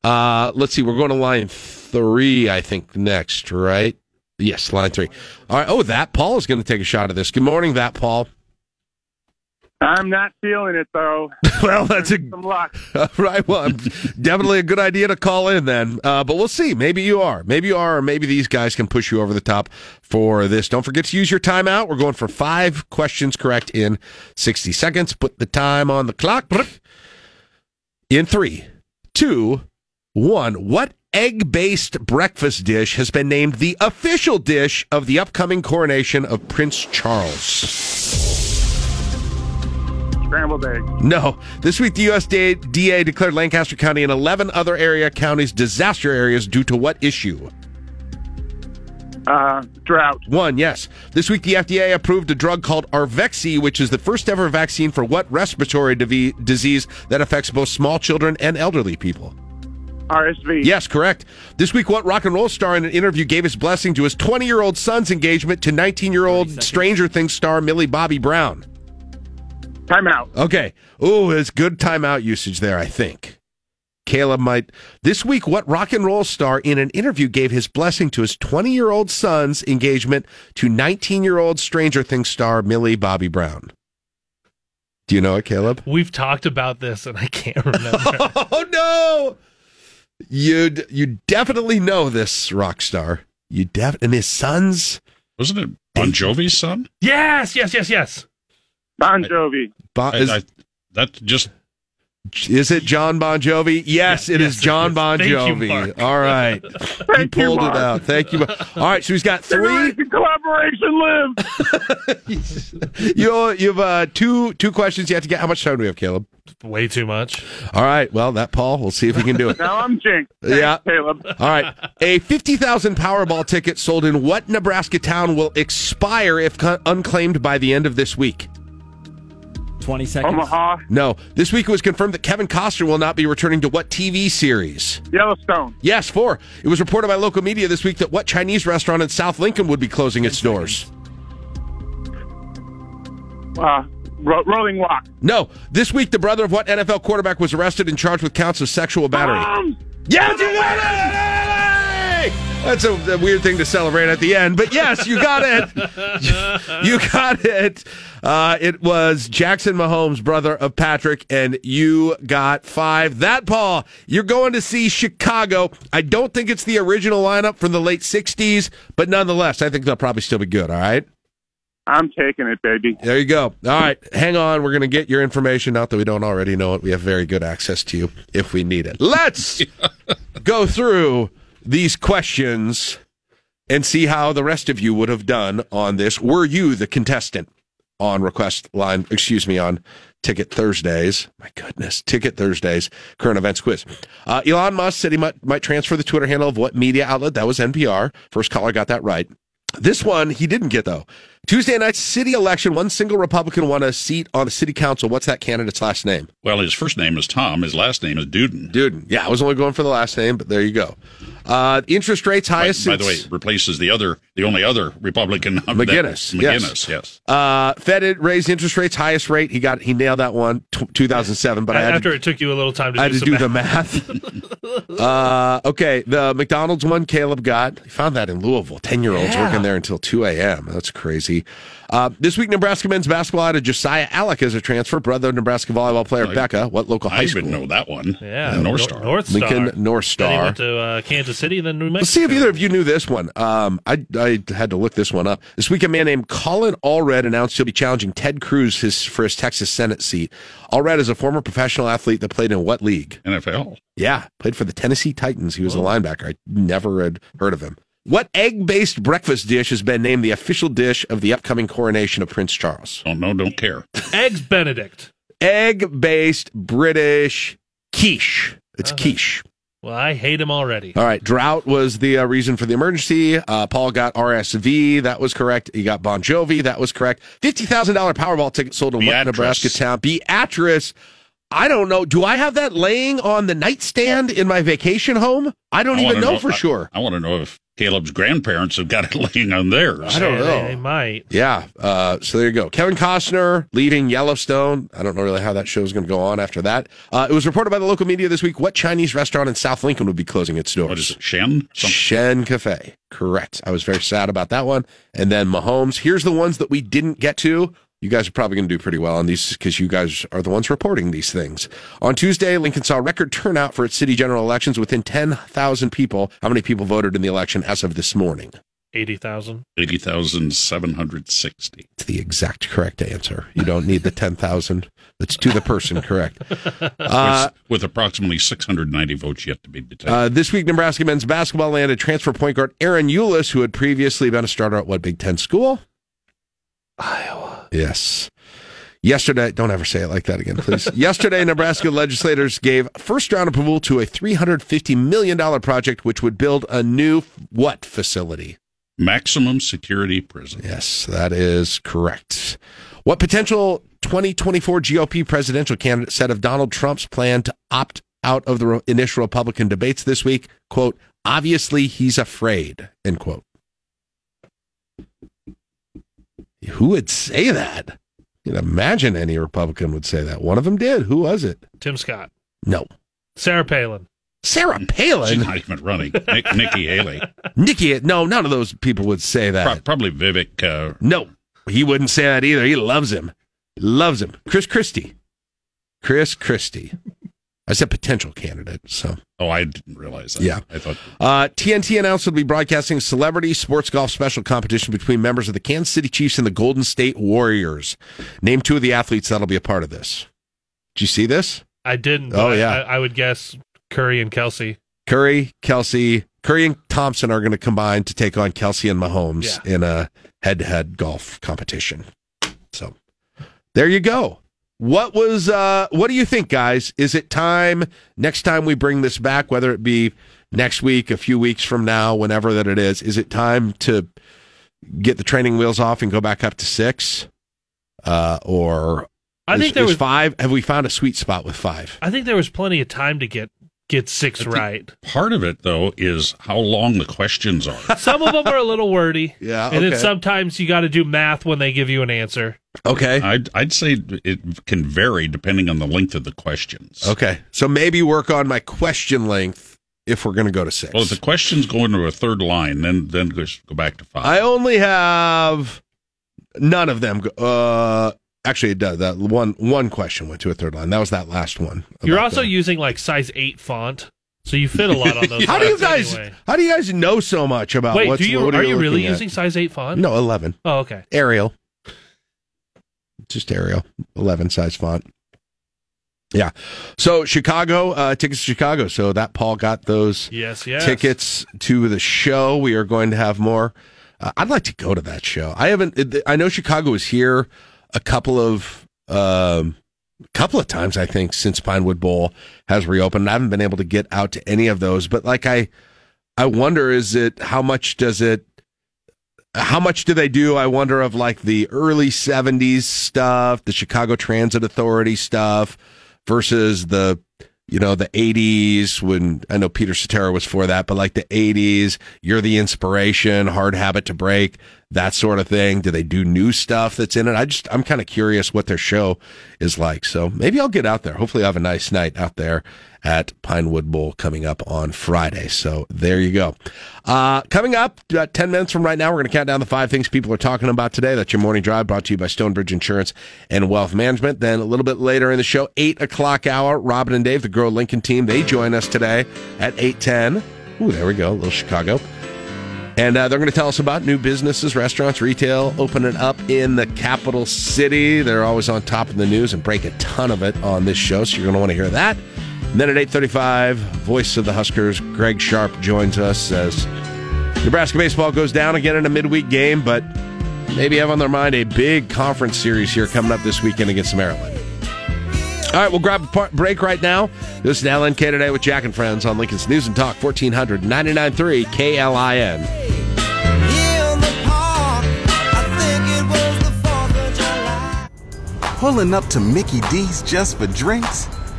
Uh, let's see. We're going to line three, I think, next, right? Yes, line three. All right. Oh, that Paul is going to take a shot of this. Good morning, that Paul. I'm not feeling it though. (laughs) well, that's a Some luck. (laughs) right. Well, definitely a good idea to call in then. Uh, but we'll see. Maybe you are. Maybe you are, or maybe these guys can push you over the top for this. Don't forget to use your timeout. We're going for five questions correct in 60 seconds. Put the time on the clock. In three, two, one. What egg based breakfast dish has been named the official dish of the upcoming coronation of Prince Charles? Scrambled egg. No. This week, the USDA declared Lancaster County and 11 other area counties disaster areas due to what issue? Uh, drought. One, yes. This week, the FDA approved a drug called Arexvy, which is the first ever vaccine for what respiratory divi- disease that affects both small children and elderly people? RSV. Yes, correct. This week, what rock and roll star in an interview gave his blessing to his 20 year old son's engagement to 19 year old Stranger Things star Millie Bobby Brown? Timeout. Okay. Oh, it's good timeout usage there, I think. Caleb might. This week, what rock and roll star in an interview gave his blessing to his 20 year old son's engagement to 19 year old Stranger Things star Millie Bobby Brown? Do you know it, Caleb? We've talked about this and I can't remember. (laughs) oh no! You'd, you definitely know this rock star. You def and his sons. Wasn't it Bon Jovi's son? yes, yes, yes, yes. Bon Jovi. Bon, is, I- that just is it John Bon Jovi? Yes, it is yes, it John is. Bon Thank you, Jovi. Mark. All right, (laughs) he Thank you, pulled it out. Thank you. All right, so he's got three. American collaboration live. (laughs) You you have uh, two two questions you have to get. How much time do we have, Caleb? Way too much. All right. Well, that Paul. We'll see if we can do it. (laughs) now I'm jinxed. Thanks, Yeah. Caleb. All right. A 50,000 Powerball ticket sold in what Nebraska town will expire if unclaimed by the end of this week? 20 seconds. Omaha. No. This week it was confirmed that Kevin Costner will not be returning to what TV series? Yellowstone. Yes, four. It was reported by local media this week that what Chinese restaurant in South Lincoln would be closing its doors? Uh, ro- rolling walk. No. This week the brother of what NFL quarterback was arrested and charged with counts of sexual battery? Um, Yes, you got it! That's a, a weird thing to celebrate at the end, but yes, you got it. you got it. Uh, it was Jackson Mahomes, brother of Patrick, and you got five. That, Paul, you're going to see Chicago. I don't think it's the original lineup from the late 60s, but nonetheless, I think they'll probably still be good, all right? I'm taking it, baby. There you go. All right, hang on. We're going to get your information. Not that we don't already know it. We have very good access to you if we need it. Let's (laughs) go through these questions and see how the rest of you would have done on this. Were you the contestant on request line? Excuse me, on Ticket Thursdays. My goodness, Ticket Thursdays current events quiz. Uh, Elon Musk said he might might transfer the Twitter handle of what media outlet? That was NPR. First caller got that right. This one he didn't get though. Tuesday night city election. One single Republican won a seat on the city council. What's that candidate's last name? well, his first name is Tom. His last name is Duden. Duden. Yeah, I was only going for the last name, but there you go. Uh, interest rates highest. by the way, replaces the other, the only other Republican. (laughs) that- McGinnis. McGinnis, yes. Uh, Fed had raised interest rates, highest rate. He got he nailed that one, t- 2007. But I had After to, it took you a little time to I had do, to some do the math. math. (laughs) uh, okay, the McDonald's one, Caleb got. He found that in Louisville. Ten year olds Yeah. working there until 2 a.m. That's crazy. Uh, this week, Nebraska men's basketball added Josiah Allick as a transfer, brother of Nebraska volleyball player I- Bekka. What local high I school? even know that one. Yeah, The North Star. North Star. Lincoln North Then he Star. went to uh, Kansas City, then New Mexico. Let's see if either of you knew this one. Um, I, I had to look this one up. This week, a man named Colin Allred announced he'll be challenging Ted Cruz his, for his Texas Senate seat. Allred is a former professional athlete that played in what league? NFL. Yeah, played for the Tennessee Titans. He was a linebacker. I never had heard of him. What egg based breakfast dish has been named the official dish of the upcoming coronation of Prince Charles? Don't know, don't care. Eggs Benedict. Egg based British quiche. It's Uh-huh. quiche. Well, I hate him already. All right, drought was the uh, reason for the emergency. Uh, Paul got RSV, that was correct. He got Bon Jovi, that was correct. Fifty thousand dollar Powerball ticket sold in Beatrice. Nebraska town? Beatrice. I don't know. Do I have that laying on the nightstand in my vacation home? I don't I even wanna know, for I- sure. I want to know if Caleb's grandparents have got it (laughs) laying on theirs. I don't know. They, they might. Yeah. Uh, so there you go. Kevin Costner leaving Yellowstone. I don't know really how that show is going to go on after that. Uh, it was reported by the local media this week what Chinese restaurant in South Lincoln would be closing its doors. What is it, Shen? Some- Shen Cafe. Correct. I was very sad about that one. And then Mahomes. Here's the ones that we didn't get to. You guys are probably going to do pretty well on these because you guys are the ones reporting these things. On Tuesday, Lincoln saw record turnout for its city general elections within 10,000 people. How many people voted in the election as of this morning? 80,000. 80,760. It's the exact correct answer. You don't need the 10,000. That's to the person correct. (laughs) Uh, with, with approximately 690 votes yet to be detected. Uh, this week, Nebraska men's basketball landed transfer point guard Ahron Ulis, who had previously been a starter at what Big Ten school? Iowa. Yes. Yesterday, don't ever say it like that again, please. (laughs) Yesterday, Nebraska legislators gave first round approval to a $350 million project which would build a new what facility? Maximum security prison. Yes, that is correct. What potential 2024 GOP presidential candidate said of Donald Trump's plan to opt out of the initial Republican debates this week? Quote, obviously he's afraid, end quote. Who would say that? You can imagine any Republican would say that. One of them did. Who was it? Tim Scott. No. Sarah Palin. Sarah She's Palin? not even running. Nick, (laughs) Nikki Haley. Nikki, no, none of those people would say that. Pro- probably Vivek. Uh, No, he wouldn't say that either. He loves him. Loves him. Chris Christie. Chris Christie. I said potential candidate. So, oh, I didn't realize that. Yeah. I thought uh, TNT announced it'll be broadcasting a celebrity sports golf special competition between members of the Kansas City Chiefs and the Golden State Warriors. Name two of the athletes that'll be a part of this. Did you see this? I didn't. Oh, but yeah. I, I would guess Curry and Kelce. Curry, Kelce, Curry and Thompson are going to combine to take on Kelce and Mahomes in a head-to-head golf competition. So, there you go. What was uh what do you think guys? Is it time next time we bring this back whether it be next week, a few weeks from now, whenever that it is, is it time to get the training wheels off and go back up to 6? Uh or I is- think there was- 5 have we found a sweet spot with 5? I think there was plenty of time to get get six right. part of it though is how long the questions are. (laughs) Some of them are a little wordy. Yeah, And then sometimes you got to do math when they give you an answer. Okay. I'd I'd say it can vary depending on the length of the questions. Okay. So maybe work on my question length if we're going to go to 6. Well, if the questions go into a third line, then then just go back to five. I only have none of them. go- Uh, actually, it does. That one one question went to a third line. That was that last one. You're also the- using like size eight font, so you fit a lot on those. (laughs) how do you guys? anyway. How do you guys know so much about Wait, what's do you what are you really at? using size eight font? No, eleven. Oh, okay. Arial. Just Arial. Eleven size font. Yeah. So Chicago uh, tickets to Chicago. So that Paul got those Yes, yes. tickets to the show. We are going to have more. Uh, I'd like to go to that show. I haven't. I know Chicago is here a couple of um, couple of times. I think since Pinewood Bowl has reopened. I haven't been able to get out to any of those. But like I, I wonder is it how much does it. How much do they do? I wonder of like the early 70s stuff, the Chicago Transit Authority stuff versus the you know the 80s when i know peter cetera was for that but like the 80s you're the inspiration hard habit to break that sort of thing. Do they do new stuff that's in it? I just i'm kind of curious what their show is like. So maybe i'll get out there. Hopefully i'll have a nice night out there at pinewood bowl coming up on friday. So there you go. Uh, coming up about 10 minutes from right now we're going to count down the five things people are talking about today. That's your morning drive brought to you by stonebridge insurance and wealth management. Then a little bit later in the show 8 o'clock hour robin and dave the grow lincoln team they join us today at 8.10 Ooh, there we go little chicago. And uh, they're going to tell us about new businesses, restaurants, retail opening up in the capital city. They're always on top of the news and break a ton of it on this show, so you're going to want to hear that. Then at 8:35, voice of the Huskers, Greg Sharpe joins us as Nebraska baseball goes down again in a midweek game, but maybe have on their mind a big conference series here coming up this weekend against Maryland. All right, we'll grab a par- break right now. This is LNK today with Jack and Friends on Lincoln's News and Talk 1400 99.3 KLIN. Pulling up to Mickey D's just for drinks?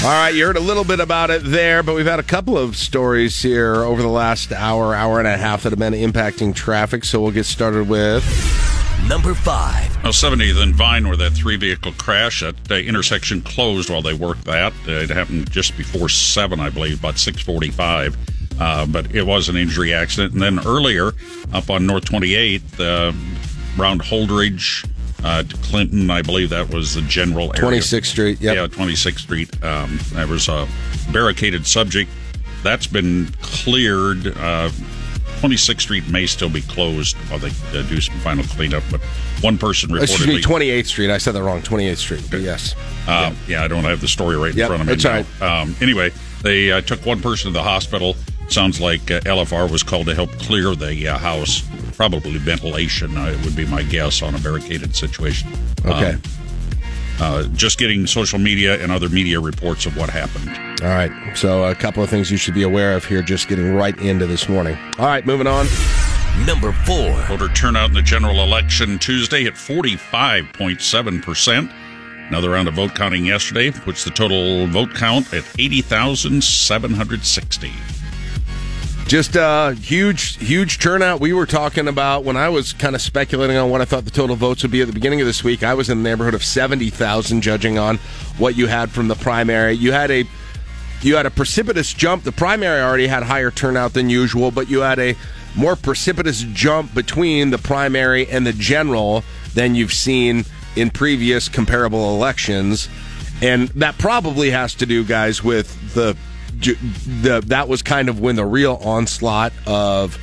All right, you heard a little bit about it there, but we've had a couple of stories here over the last hour, hour and a half that have been impacting traffic. So we'll get started with number five. Oh, 70th and Vine, where that three vehicle crash, that uh, intersection closed while they worked that. Uh, it happened just before 7, I believe, about 645. Uh, but it was an injury accident. And then earlier, up on North 28th, uh, around Holdrege uh, Clinton, I believe that was the general area. 26th Street. Yep. Yeah, 26th Street. Um, there was a barricaded subject. That's been cleared. Uh, 26th Street may still be closed while they uh, do some final cleanup, but one person reportedly. Excuse me, 28th Street. I said that wrong. 28th Street, but yes. Uh, yeah. I don't have the story right in Yep, front of me. it's now. right. Um, anyway, they uh, took one person to the hospital. Sounds like uh, LFR was called to help clear the uh, house. Probably ventilation, uh, would be my guess on a barricaded situation. Okay. Um, uh, just getting social media and other media reports of what happened. All right. So a couple of things you should be aware of here, just getting right into this morning. All right, moving on. Number four. Voter turnout in the general election Tuesday at 45.7%. Another round of vote counting yesterday puts the total vote count at 80,760. Just a huge, huge turnout. We were talking about when I was kind of speculating on what I thought the total votes would be at the beginning of this week. I was in the neighborhood of seventy thousand, judging on what you had from the primary. You had a you had a precipitous jump. The primary already had higher turnout than usual, but you had a more precipitous jump between the primary and the general than you've seen in previous comparable elections. And that probably has to do, guys, with the the that was kind of when the real onslaught of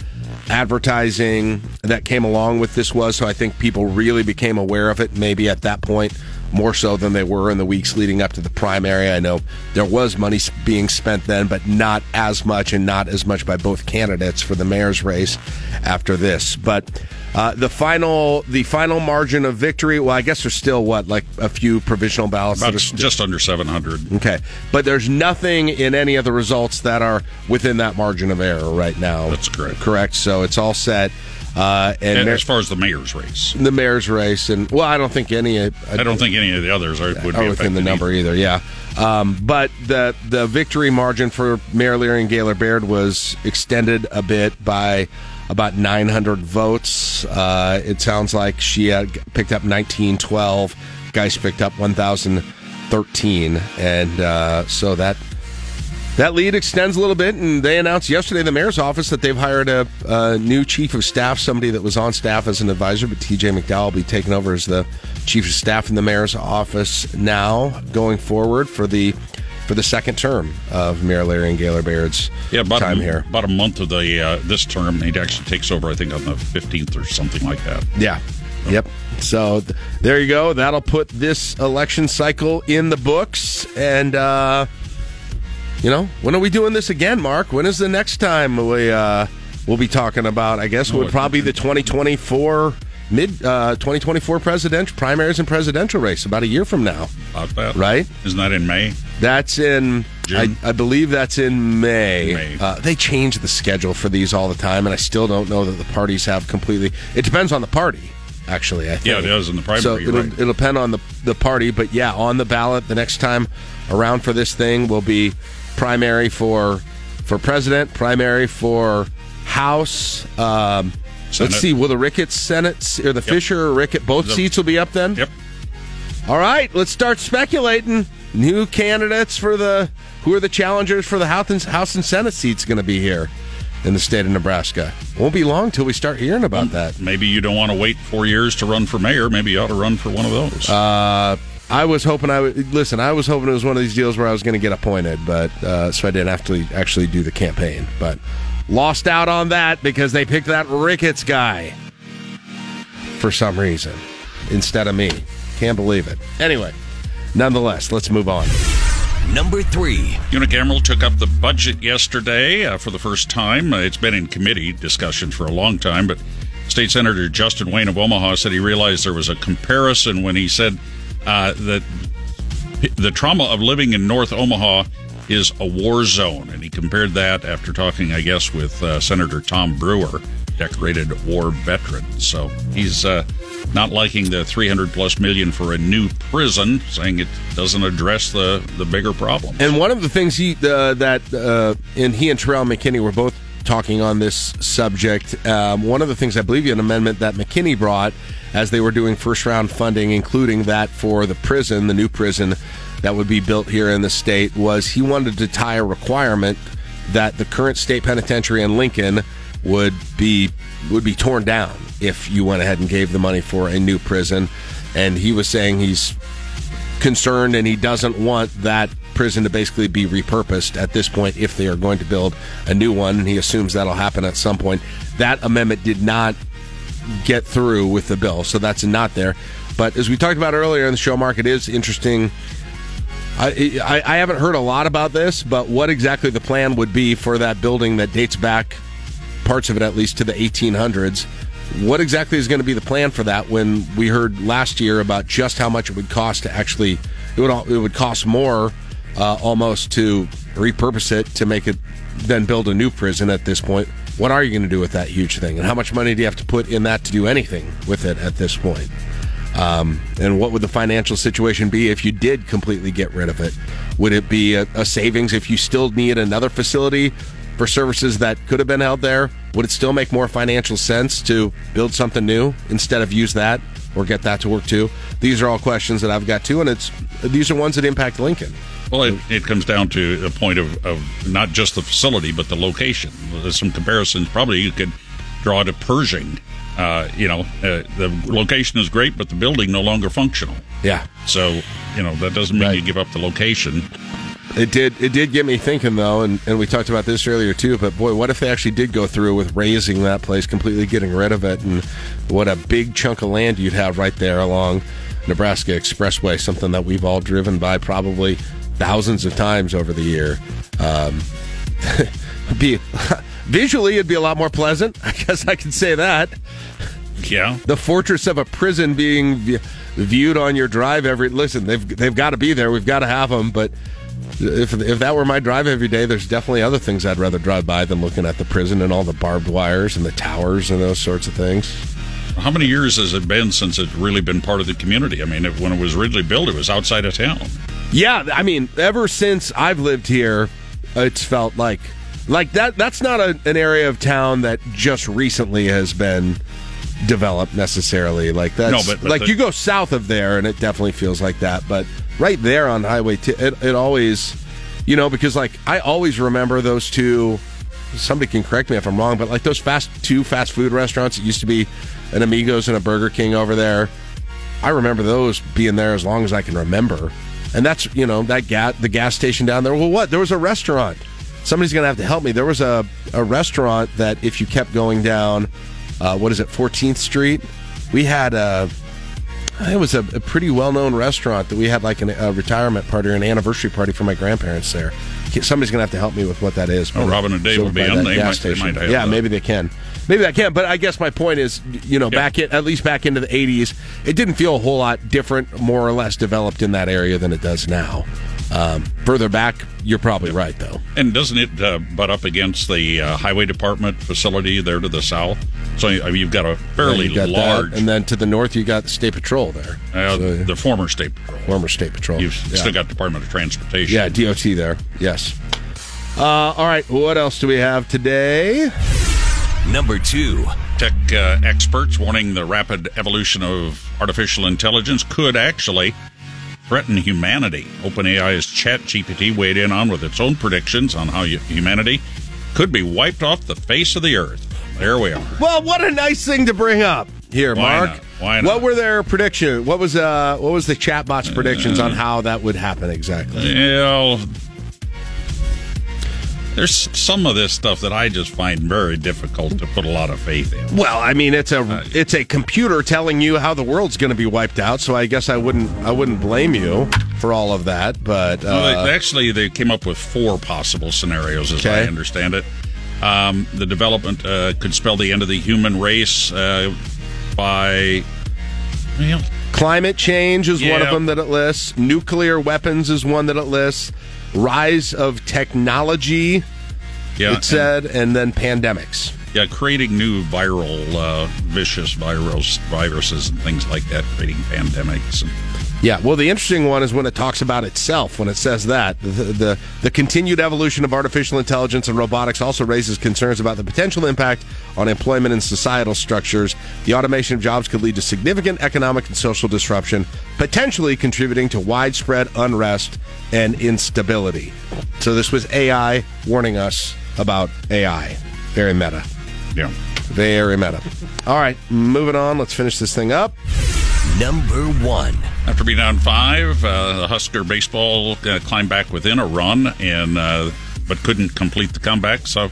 advertising that came along with this was. So I think people really became aware of it. Maybe at that point more so than they were in the weeks leading up to the primary. I know there was money being spent then, but not as much and not as much by both candidates for the mayor's race after this. But uh, the final the final margin of victory. Well, I guess there's still what like a few provisional ballots. About st- just under 700. Okay, but there's nothing in any of the results that are within that margin of error right now. That's correct. Correct. So it's all set. Uh, and And as far as the mayor's race, the mayor's race, and well, I don't think any. I, I don't think any of the others are, would be within the number either. Yeah, um, but the the victory margin for Mayor Leirion Gaylor Baird was extended a bit by about 900 votes. Uh, it sounds like she picked up 1912. Guys picked up 1,013, and uh, so that that lead extends a little bit, and they announced yesterday in the mayor's office that they've hired a, a new chief of staff, somebody that was on staff as an advisor, but TJ McDowell will be taking over as the chief of staff in the mayor's office now, going forward for the for the second term of Mayor Leirion Gaylor Baird's Yeah, about time a, here. About a month of the uh, this term, he actually takes over. I think on the 15th or something like that. Yeah. Yep. So th- there you go. That'll put this election cycle in the books. And, uh, you know, when are we doing this again, Mark? When is the next time we, uh, we'll be talking about, I guess, Oh, would probably the 2024 mid, uh, 2024 presidential primaries and presidential race about a year from now. About that, Right? Isn't that in May? That's in, I, I believe that's in May. May. Uh, they change the schedule for these all the time, and I still don't know that the parties have completely. It depends on the party. Actually, I think. Yeah, it does in the primary, So it'll, right. it'll depend on the the party, but yeah, on the ballot the next time around for this thing will be primary for for president, primary for House. Um, let's see, will the Ricketts Senate or the Fischer or Rickett both The- seats will be up then? Yep. All right, let's start speculating. New candidates for the who are the challengers for the House and, House and Senate seats going to be here in the state of Nebraska. Won't be long till we start hearing about that. Maybe you don't want to wait four years to run for mayor. Maybe you ought to run for one of those. Uh, I was hoping I would listen. I was hoping it was one of these deals where I was going to get appointed, but uh, so I didn't have to actually do the campaign. But lost out on that because they picked that Ricketts guy for some reason instead of me. Can't believe it. Anyway, nonetheless, let's move on. Number three. Unicameral took up the budget yesterday uh, for the first time. Uh, it's been in committee discussion for a long time, but State Senator Justin Wayne of Omaha said he realized there was a comparison when he said uh, that the trauma of living in North Omaha is a war zone, and he compared that after talking, I guess, with uh, Senator Tom Brewer, decorated war veteran. So he's uh, not liking the 300 plus million for a new prison, saying it doesn't address the the bigger problem. And one of the things he uh, that uh, and he and Terrell McKinney were both talking on this subject. Um, one of the things I believe an amendment that McKinney brought as they were doing first round funding, including that for the prison, the new prison that would be built here in the state, was he wanted to tie a requirement that the current state penitentiary in Lincoln would be would be torn down if you went ahead and gave the money for a new prison. And he was saying he's concerned and he doesn't want that prison to basically be repurposed at this point if they are going to build a new one and he assumes that'll happen at some point. That amendment did not get through with the bill so that's not there. But as we talked about earlier in the show mark it is interesting. I, I, I haven't heard a lot about this but what exactly the plan would be for that building that dates back parts of it at least to the 1800s what exactly is going to be the plan for that when we heard last year about just how much it would cost to actually it would it would cost more uh, almost to repurpose it to make it then build a new prison at this point what are you going to do with that huge thing and how much money do you have to put in that to do anything with it at this point um, and what would the financial situation be if you did completely get rid of it? Would it be a, a savings if you still need another facility for services that could have been held there? Would it still make more financial sense to build something new instead of use that or get that to work too? These are all questions that I've got too, and it's these are ones that impact Lincoln. Well, it, it comes down to the point of, of not just the facility, but the location. There's some comparisons. Probably you could draw to Pershing. Uh, you know, uh, the location is great, but the building no longer functional. Yeah. So, you know, that doesn't mean you give up the location. It did. It did get me thinking, though, and, and we talked about this earlier too. But boy, what if they actually did go through with razing that place, completely getting rid of it, and what a big chunk of land you'd have right there along Nebraska Expressway, something that we've all driven by probably thousands of times over the year. Um, (laughs) be (laughs) visually, it'd be a lot more pleasant. (laughs) I guess I can say that. Yeah. The fortress of a prison being v- viewed on your drive every. Listen, they've they've got to be there. We've got to have them, but. If, if that were my drive every day, there's definitely other things I'd rather drive by than looking at the prison and all the barbed wires and the towers and those sorts of things. How many years has it been since it's really been part of the community? I mean, it, when it was originally built, it was outside of town. Yeah, I mean, ever since I've lived here, it's felt like like that. That's not a, an area of town that just recently has been developed necessarily. Like that. No, but- but like you go south of there, and it definitely feels like that. But right there on Highway, t- it it always, you know, because like I always remember those two. Somebody can correct me if I'm wrong, but like those fast two fast food restaurants, it used to be an Amigos and a Burger King over there. I remember those being there as long as I can remember. And that's, you know, that gas, the gas station down there. Well, what? There was a restaurant. Somebody's going to have to help me. There was a, a restaurant that if you kept going down, uh, what is it, 14th Street? We had a, it was a, a pretty well known restaurant that we had like an, a retirement party or an anniversary party for my grandparents there. Somebody's going to have to help me with what that is. Oh, Robin and Dave will be on. They gas might- they station. might yeah, that. maybe they can. Maybe I can. But I guess my point is, you know, back in, at least back into the 80s, it didn't feel a whole lot different, more or less developed in that area than it does now. Um, further back, you're probably right, though. And doesn't it uh, butt up against the uh, highway department facility there to the south? So I mean, you've got a fairly got large. that, and then to the north, you got the state patrol there. Uh, So- the former state patrol. Former state patrol. You've Yeah. still got Department of Transportation. Yeah, DOT there. Yes. Uh, all right. What else do we have today? Number two. Tech uh, experts warning the rapid evolution of artificial intelligence could actually threaten humanity. OpenAI's ChatGPT weighed in on with its own predictions on how humanity could be wiped off the face of the earth. There we are. Well, what a nice thing to bring up here, Why Mark. not? Why not? What were their predictions? What was uh what was the chatbot's predictions on how that would happen exactly? Well, there's some of this stuff that I just find very difficult to put a lot of faith in. Well, I mean, it's a it's a computer telling you how the world's going to be wiped out. So I guess I wouldn't I wouldn't blame you for all of that. But uh, Well, they, actually, they came up with four possible scenarios, as I understand it. Um, the development uh, could spell the end of the human race uh, by. Climate change is one of them that it lists. Nuclear weapons is one that it lists. Rise of technology. Yeah, it said, and, then pandemics. yeah, creating new viral, uh, vicious virus, viruses and things like that, creating pandemics. And, Yeah, well, the interesting one is when it talks about itself. When it says that the, the the continued evolution of artificial intelligence and robotics also raises concerns about the potential impact on employment and societal structures. The automation of jobs could lead to significant economic and social disruption, potentially contributing to widespread unrest and instability. So this was AI warning us about AI. Very meta. Yeah. Very meta. All right, moving on. Let's finish this thing up. Number one. After being down five, uh, the Husker baseball uh, climbed back within a run, and uh, but couldn't complete the comeback. So,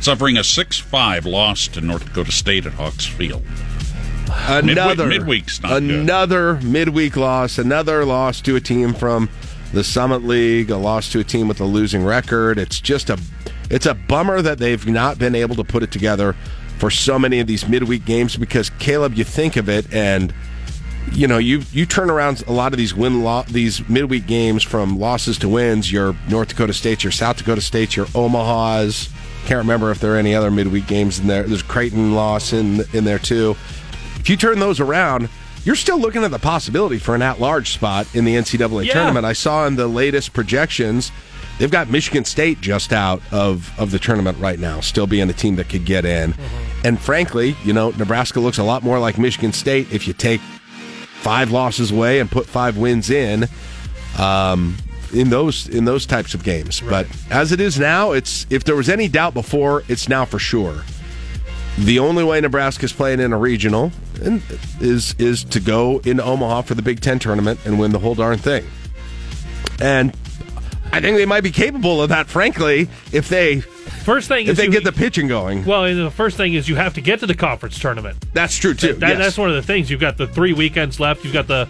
suffering a six-five loss to North Dakota State at Hawks Field. Another Midweek- midweek's not good. another midweek loss. Another loss to a team from the Summit League. A loss to a team with a losing record. It's just a it's a bummer that they've not been able to put it together for so many of these midweek games. Because Caleb, you think of it and. You know, you you turn around a lot of these win lo- these midweek games from losses to wins. Your North Dakota States, your South Dakota States, your Omaha's. Can't remember if there are any other midweek games in there. There's Creighton loss in in there too. If you turn those around, you're still looking at the possibility for an at-large spot in the NCAA Yeah. tournament. I saw in the latest projections, they've got Michigan State just out of of the tournament right now, still being a team that could get in. Mm-hmm. And frankly, you know, Nebraska looks a lot more like Michigan State if you take five losses away and put five wins in. Um, in those in those types of games, but as it is now, it's if there was any doubt before, it's now for sure. The only way Nebraska's playing in a regional is is to go into Omaha for the Big Ten tournament and win the whole darn thing. And I think they might be capable of that, frankly, if they First thing if is they you- get the pitching going. Well, and the first thing is you have to get to the conference tournament. That's true too. That, yes. That's one of the things. You've got the three weekends left. You've got the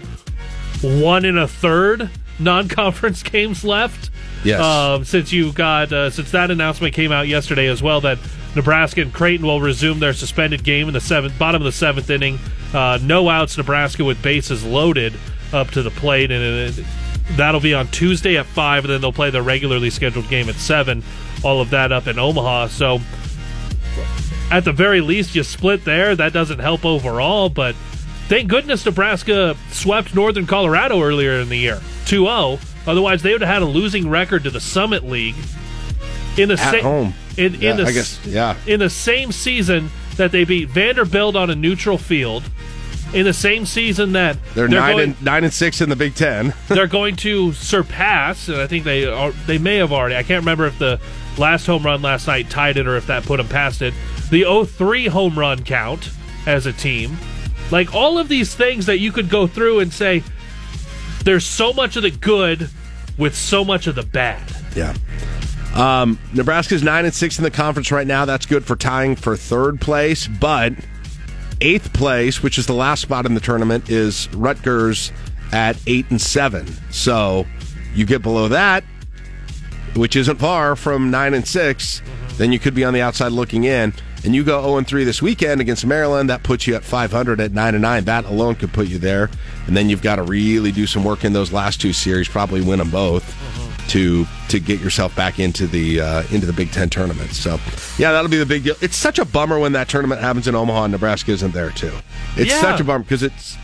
one and a third non-conference (laughs) games left. Yes. Um, since you got uh, since that announcement came out yesterday as well that Nebraska and Creighton will resume their suspended game in the seventh bottom of the seventh inning. Uh, no outs. Nebraska with bases loaded up to the plate, and it, that'll be on Tuesday at five, and then they'll play their regularly scheduled game at seven. All of that up in Omaha. So at the very least, you split there. That doesn't help overall, but thank goodness Nebraska swept Northern Colorado earlier in the year 2 0. Otherwise, they would have had a losing record to the Summit League in the At same home. In, Yeah, in the guess, yeah. in the same season that they beat Vanderbilt on a neutral field. In the same season that They're, nine going, and nine and six in the Big Ten. (laughs) they're going to surpass, and I think they are, they may have already. I can't remember if the last home run last night tied it or if that put them past it. The 03 home run count as a team. Like all of these things that you could go through and say, there's so much of the good with so much of the bad. Yeah. Um, Nebraska's nine and six in the conference right now. That's good for tying for third place, but eighth place, which is the last spot in the tournament, is Rutgers at eight and seven. So you get below that, which isn't far from nine and 6 then you could be on the outside looking in. And you go 0 and 3 this weekend against Maryland. That puts you at 500 at 9 and 9. That alone could put you there. And then you've got to really do some work in those last two series, probably win them both. To to get yourself back into the uh, into the Big Ten tournament. So, yeah, that'll be the big deal. It's such a bummer when that tournament happens in Omaha and Nebraska isn't there too. It's Yeah. such a bummer because it's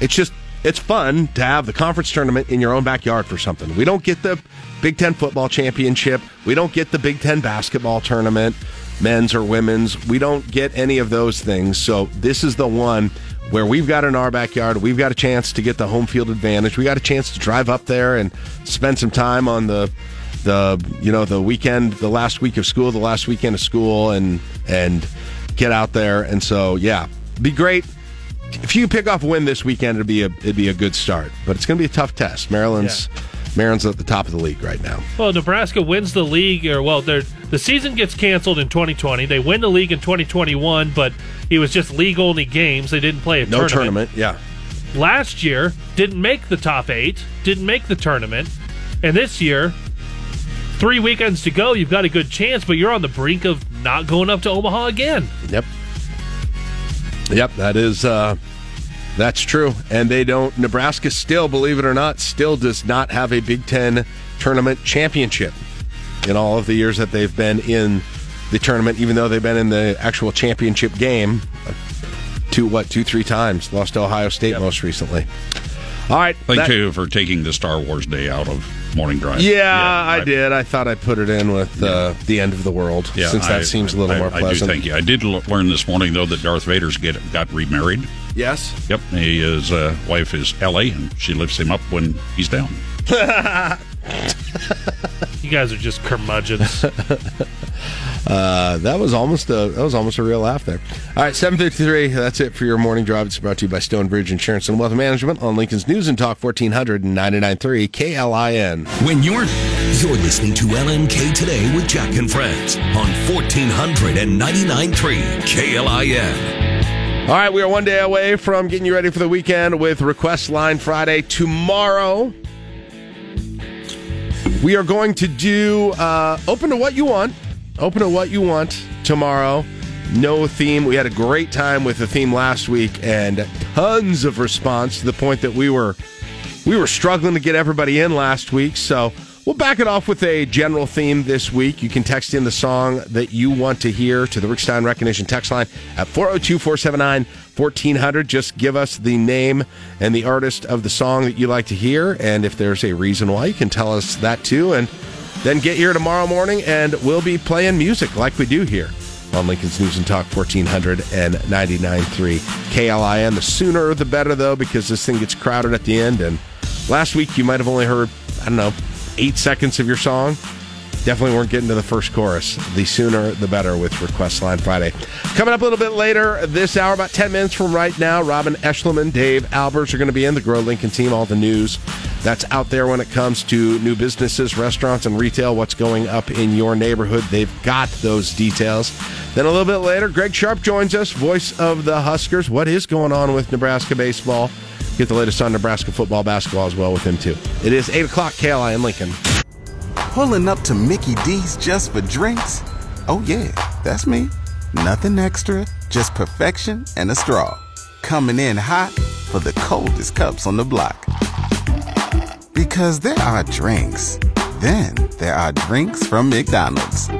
it's just it's fun to have the conference tournament in your own backyard for something. We don't get the Big Ten football championship. We don't get the Big Ten basketball tournament, men's or women's. We don't get any of those things. So this is the one where we've got in our backyard. We've got a chance to get the home field advantage. We got a chance to drive up there and spend some time on the the you know the weekend, the last week of school, the last weekend of school, and and get out there. And so yeah, be great if you pick off a win this weekend, it'd be a it'd be a good start. But it's going to be a tough test. Maryland's Maryland's at the top of the league right now. Well, Nebraska wins the league, or well, the season gets canceled in 2020. They win the league in 2021, but it was just league only games. They didn't play a No tournament. tournament, yeah. Last year, didn't make the top eight, didn't make the tournament, and this year, three weekends to go. You've got a good chance, but you're on the brink of not going up to Omaha again. Yep. Yep, that is uh that's true. And they don't Nebraska still, believe it or not, still does not have a Big Ten tournament championship in all of the years that they've been in the tournament, even though they've been in the actual championship game two what, two, three times. Lost to Ohio State most recently. All right. Thank that- you for taking the Star Wars day out of morning drive. Yeah, I did. I thought I'd put it in with uh, the end of the world, Yeah, since that I- seems a little I- more I do thank you. I did l- learn this morning though that Darth Vader's get got remarried. Yes. Yep. He, his uh, wife is Ellie, and she lifts him up when he's down. (laughs) You guys are just curmudgeons. (laughs) Uh, that was almost a that was almost a real laugh there. All right, seven fifty three. That's it for your morning drive. It's brought to you by Stonebridge Insurance and Wealth Management on Lincoln's News and Talk fourteen hundred and ninety nine three KLIN. When you're you're listening to LNK today with Jack and Friends on 1499.3 KLIN. All right, we are one day away from getting you ready for the weekend with Request Line Friday tomorrow. We are going to do uh, open to what you want. Open to what you want tomorrow. No theme. We had a great time with the theme last week and tons of response to the point that we were we were struggling to get everybody in last week. So we'll back it off with a general theme this week. You can text in the song that you want to hear to the Rick Stein Recognition text line at 402 479 1400. Just give us the name and the artist of the song that you like to hear. And if there's a reason why, you can tell us that too. And then get here tomorrow morning and we'll be playing music like we do here on Lincoln's News and Talk 1499.3 KLIN. The sooner the better, though, because this thing gets crowded at the end. And last week you might have only heard, I don't know, eight seconds of your song. Definitely weren't getting to the first chorus. The sooner the better with Request Line Friday. Coming up a little bit later this hour, about 10 minutes from right now, Robin Eschliman, Dave Albers are going to be in the Grow Lincoln team. All the news that's out there when it comes to new businesses, restaurants, and retail, what's going up in your neighborhood. They've got those details. Then a little bit later, Greg Sharpe joins us, voice of the Huskers. What is going on with Nebraska baseball? Get the latest on Nebraska football, basketball as well with him, too. It is 8 o'clock, KLI in Lincoln. Pulling up to Mickey D's just for drinks? Oh, yeah, that's me. Nothing extra, just perfection and a straw. Coming in hot for the coldest cups on the block. Because there are drinks, then there are drinks from McDonald's.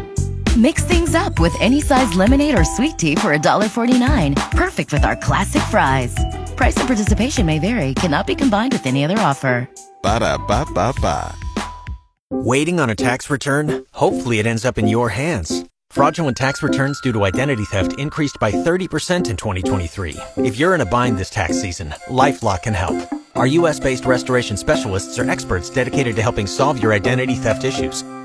Mix things up with any size lemonade or sweet tea for $1.49. Perfect with our classic fries. Price and participation may vary, cannot be combined with any other offer. Ba da ba ba ba. Waiting on a tax return? Hopefully, it ends up in your hands. Fraudulent tax returns due to identity theft increased by 30% in 2023. If you're in a bind this tax season, LifeLock can help. Our U.S. based restoration specialists are experts dedicated to helping solve your identity theft issues.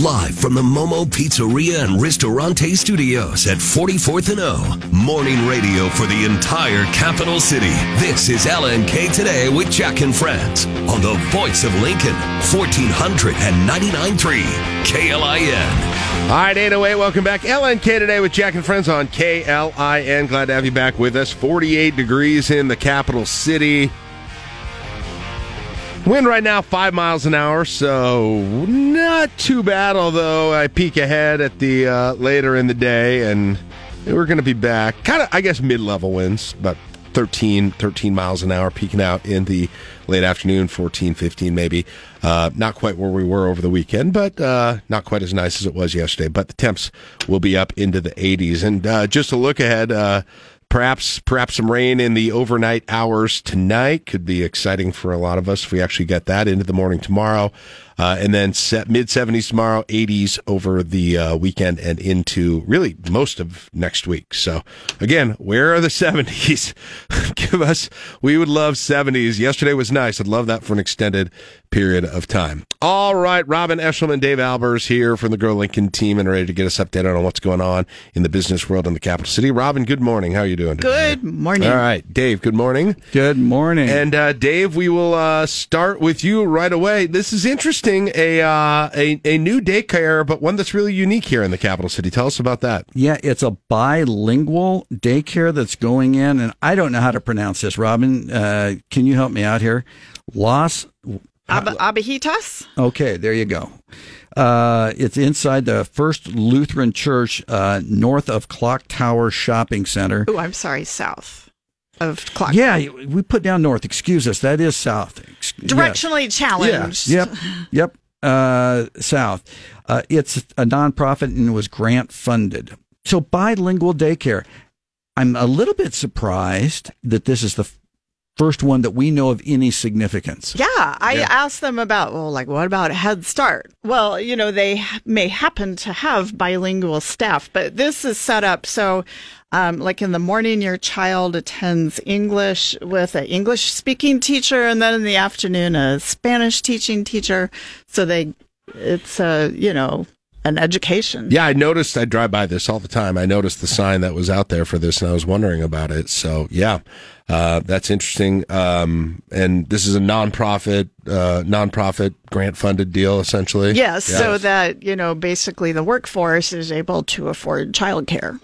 Live from the Momo Pizzeria and Ristorante Studios at 44th and O. Morning radio for the entire capital city. This is LNK Today with Jack and Friends on the voice of Lincoln, 1499.3 KLIN. All right, 808, welcome back. LNK today with Jack and Friends on KLIN. Glad to have you back with us. 48 degrees in the capital city. Wind right now five miles an hour, so not too bad. Although I peek ahead at the uh, later in the day, and we're going to be back. Kind of, I guess, mid-level winds, about 13, 13 miles an hour, peaking out in the late afternoon, 14, 15 maybe. Uh, not quite where we were over the weekend, but uh, not quite as nice as it was yesterday. But the temps will be up into the 80s. And uh, just a look ahead, uh, perhaps perhaps some rain in the overnight hours tonight could be exciting for a lot of us if we actually get that into the morning tomorrow. Uh, and then set mid 70s tomorrow, 80s over the uh, weekend and into really most of next week. So again, where are the 70s? (laughs) Give us, we would love 70s. Yesterday was nice. I'd love that for an extended period of time. All right, Robin Eschliman, Dave Albers here from the Grow Lincoln team and ready to get us updated on what's going on in the business world in the capital city. Robin, good morning. How are you doing today? Good morning. All right, Dave, good morning. Good morning. And uh, Dave, we will uh, start with you right away. This is interesting. A, uh, a a new daycare, but one that's really unique here in the capital city. Tell us about that. Yeah, it's a bilingual daycare that's going in, and I don't know how to pronounce this. Robin, uh, can you help me out here? Los. Ab- Abejitas? Okay, there you go. Uh, it's inside the First Lutheran Church, uh, north of Clock Tower Shopping Center. Oh, I'm sorry, south of Clock. Yeah, we put down north. Excuse us. That is south. Directionally yes. challenged. Yeah. Yep. Yep. Uh, south. Uh, it's a nonprofit and was grant funded. So bilingual daycare. I'm a little bit surprised that this is the first one that we know of any significance. Yeah, I Yeah. asked them about, well, like, what about Head Start? Well, you know, they may happen to have bilingual staff, but this is set up so, um, like in the morning, your child attends English with an English speaking teacher, and then in the afternoon, a Spanish teaching teacher. So they, it's a, you know, an education. Yeah, I noticed. I drive by this all the time. I noticed the sign that was out there for this, and I was wondering about it. So, yeah, uh, that's interesting. Um, and this is a nonprofit, uh, nonprofit grant funded deal, essentially. Yes, Yeah. so that, you know, basically the workforce is able to afford childcare.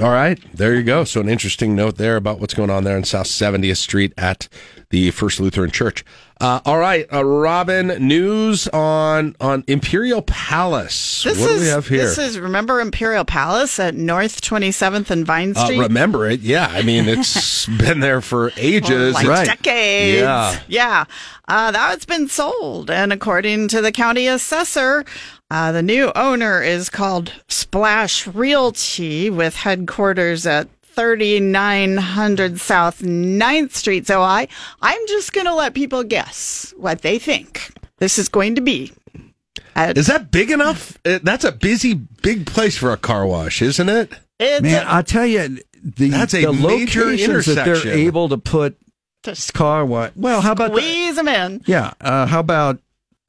All right, there you go. So, an interesting note there about what's going on there in South 70th Street at the First Lutheran Church. Uh, all right, uh, Robin, news on on Imperial Palace. This what is do we have here? this is remember Imperial Palace at North 27th and Vine uh, Street. remember it? Yeah, I mean it's (laughs) been there for ages. like decades. Yeah. Yeah. Uh, that's been sold. And according to the county assessor, uh, the new owner is called Splash Realty with headquarters at 3900 South 9th Street. So I, I'm just going to let people guess what they think this is going to be. Is that big enough? Uh, That's a busy, big place for a car wash, isn't it? It's Man, I tell you, the, That's a the major locations that they're able to put car wash. Well, how about the, Squeeze them in. yeah? Uh, how about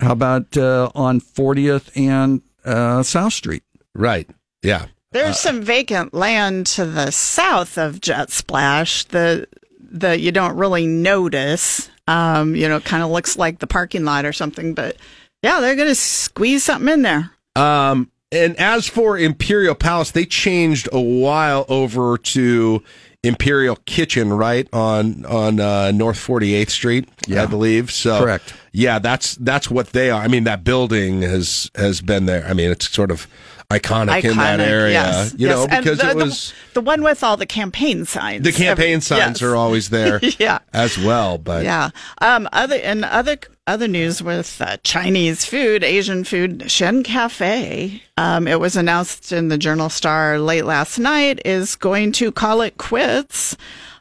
how about uh, on 40th and uh, South Street? Right. Yeah. There's some vacant land to the south of Jet Splash that that you don't really notice. Um, you know, it kind of looks like the parking lot or something, but yeah, they're gonna squeeze something in there. Um, and as for Imperial Palace, they changed a while over to Imperial Kitchen, right on on uh, North Forty Eighth Street, I believe. So Correct. Yeah, that's that's what they are. I mean, that building has has been there. I mean, it's sort of iconic, in that area, yes, you yes. know, because the, it the- was the, one with all the campaign signs. the campaign Every- signs yes. are always there, (laughs) Yeah. as well. But yeah. Um, other and other other news with uh, Chinese food, Asian food, Shen Cafe. Um, it was announced in the Journal Star late last night is going to call it quits.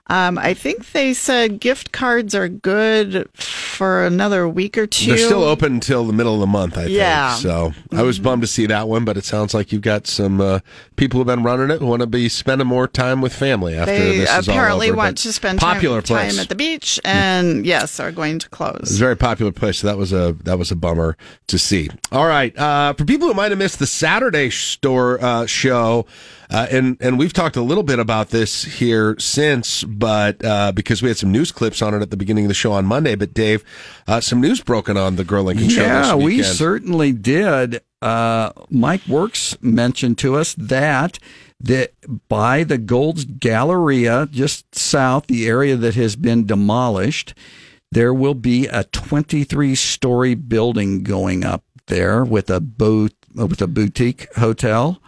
Um, I think they said gift cards are good for another week or 2 They're still open until the middle of the month, I Yeah. think. So I was bummed to see that one, but it sounds like you've got some uh, people who've been running it who want to be spending more time with family after They this is apparently all over. want but to spend popular time, place. time at the beach, and yes, are going to close. It's a very popular place. So that was a that was a bummer to see. All right, uh, for people who might have missed the Saturday store uh, show, uh, and and we've talked a little bit about this here since, but uh, because we had some news clips on it at the beginning of the show on Monday. But Dave, uh, some news broken on the Grow Lincoln show. Yeah, we certainly did. Uh, Mike Works mentioned to us that that by the Gold's Galleria, just south, the area that has been demolished, There will be a 23 story building going up there with a boot with a boutique hotel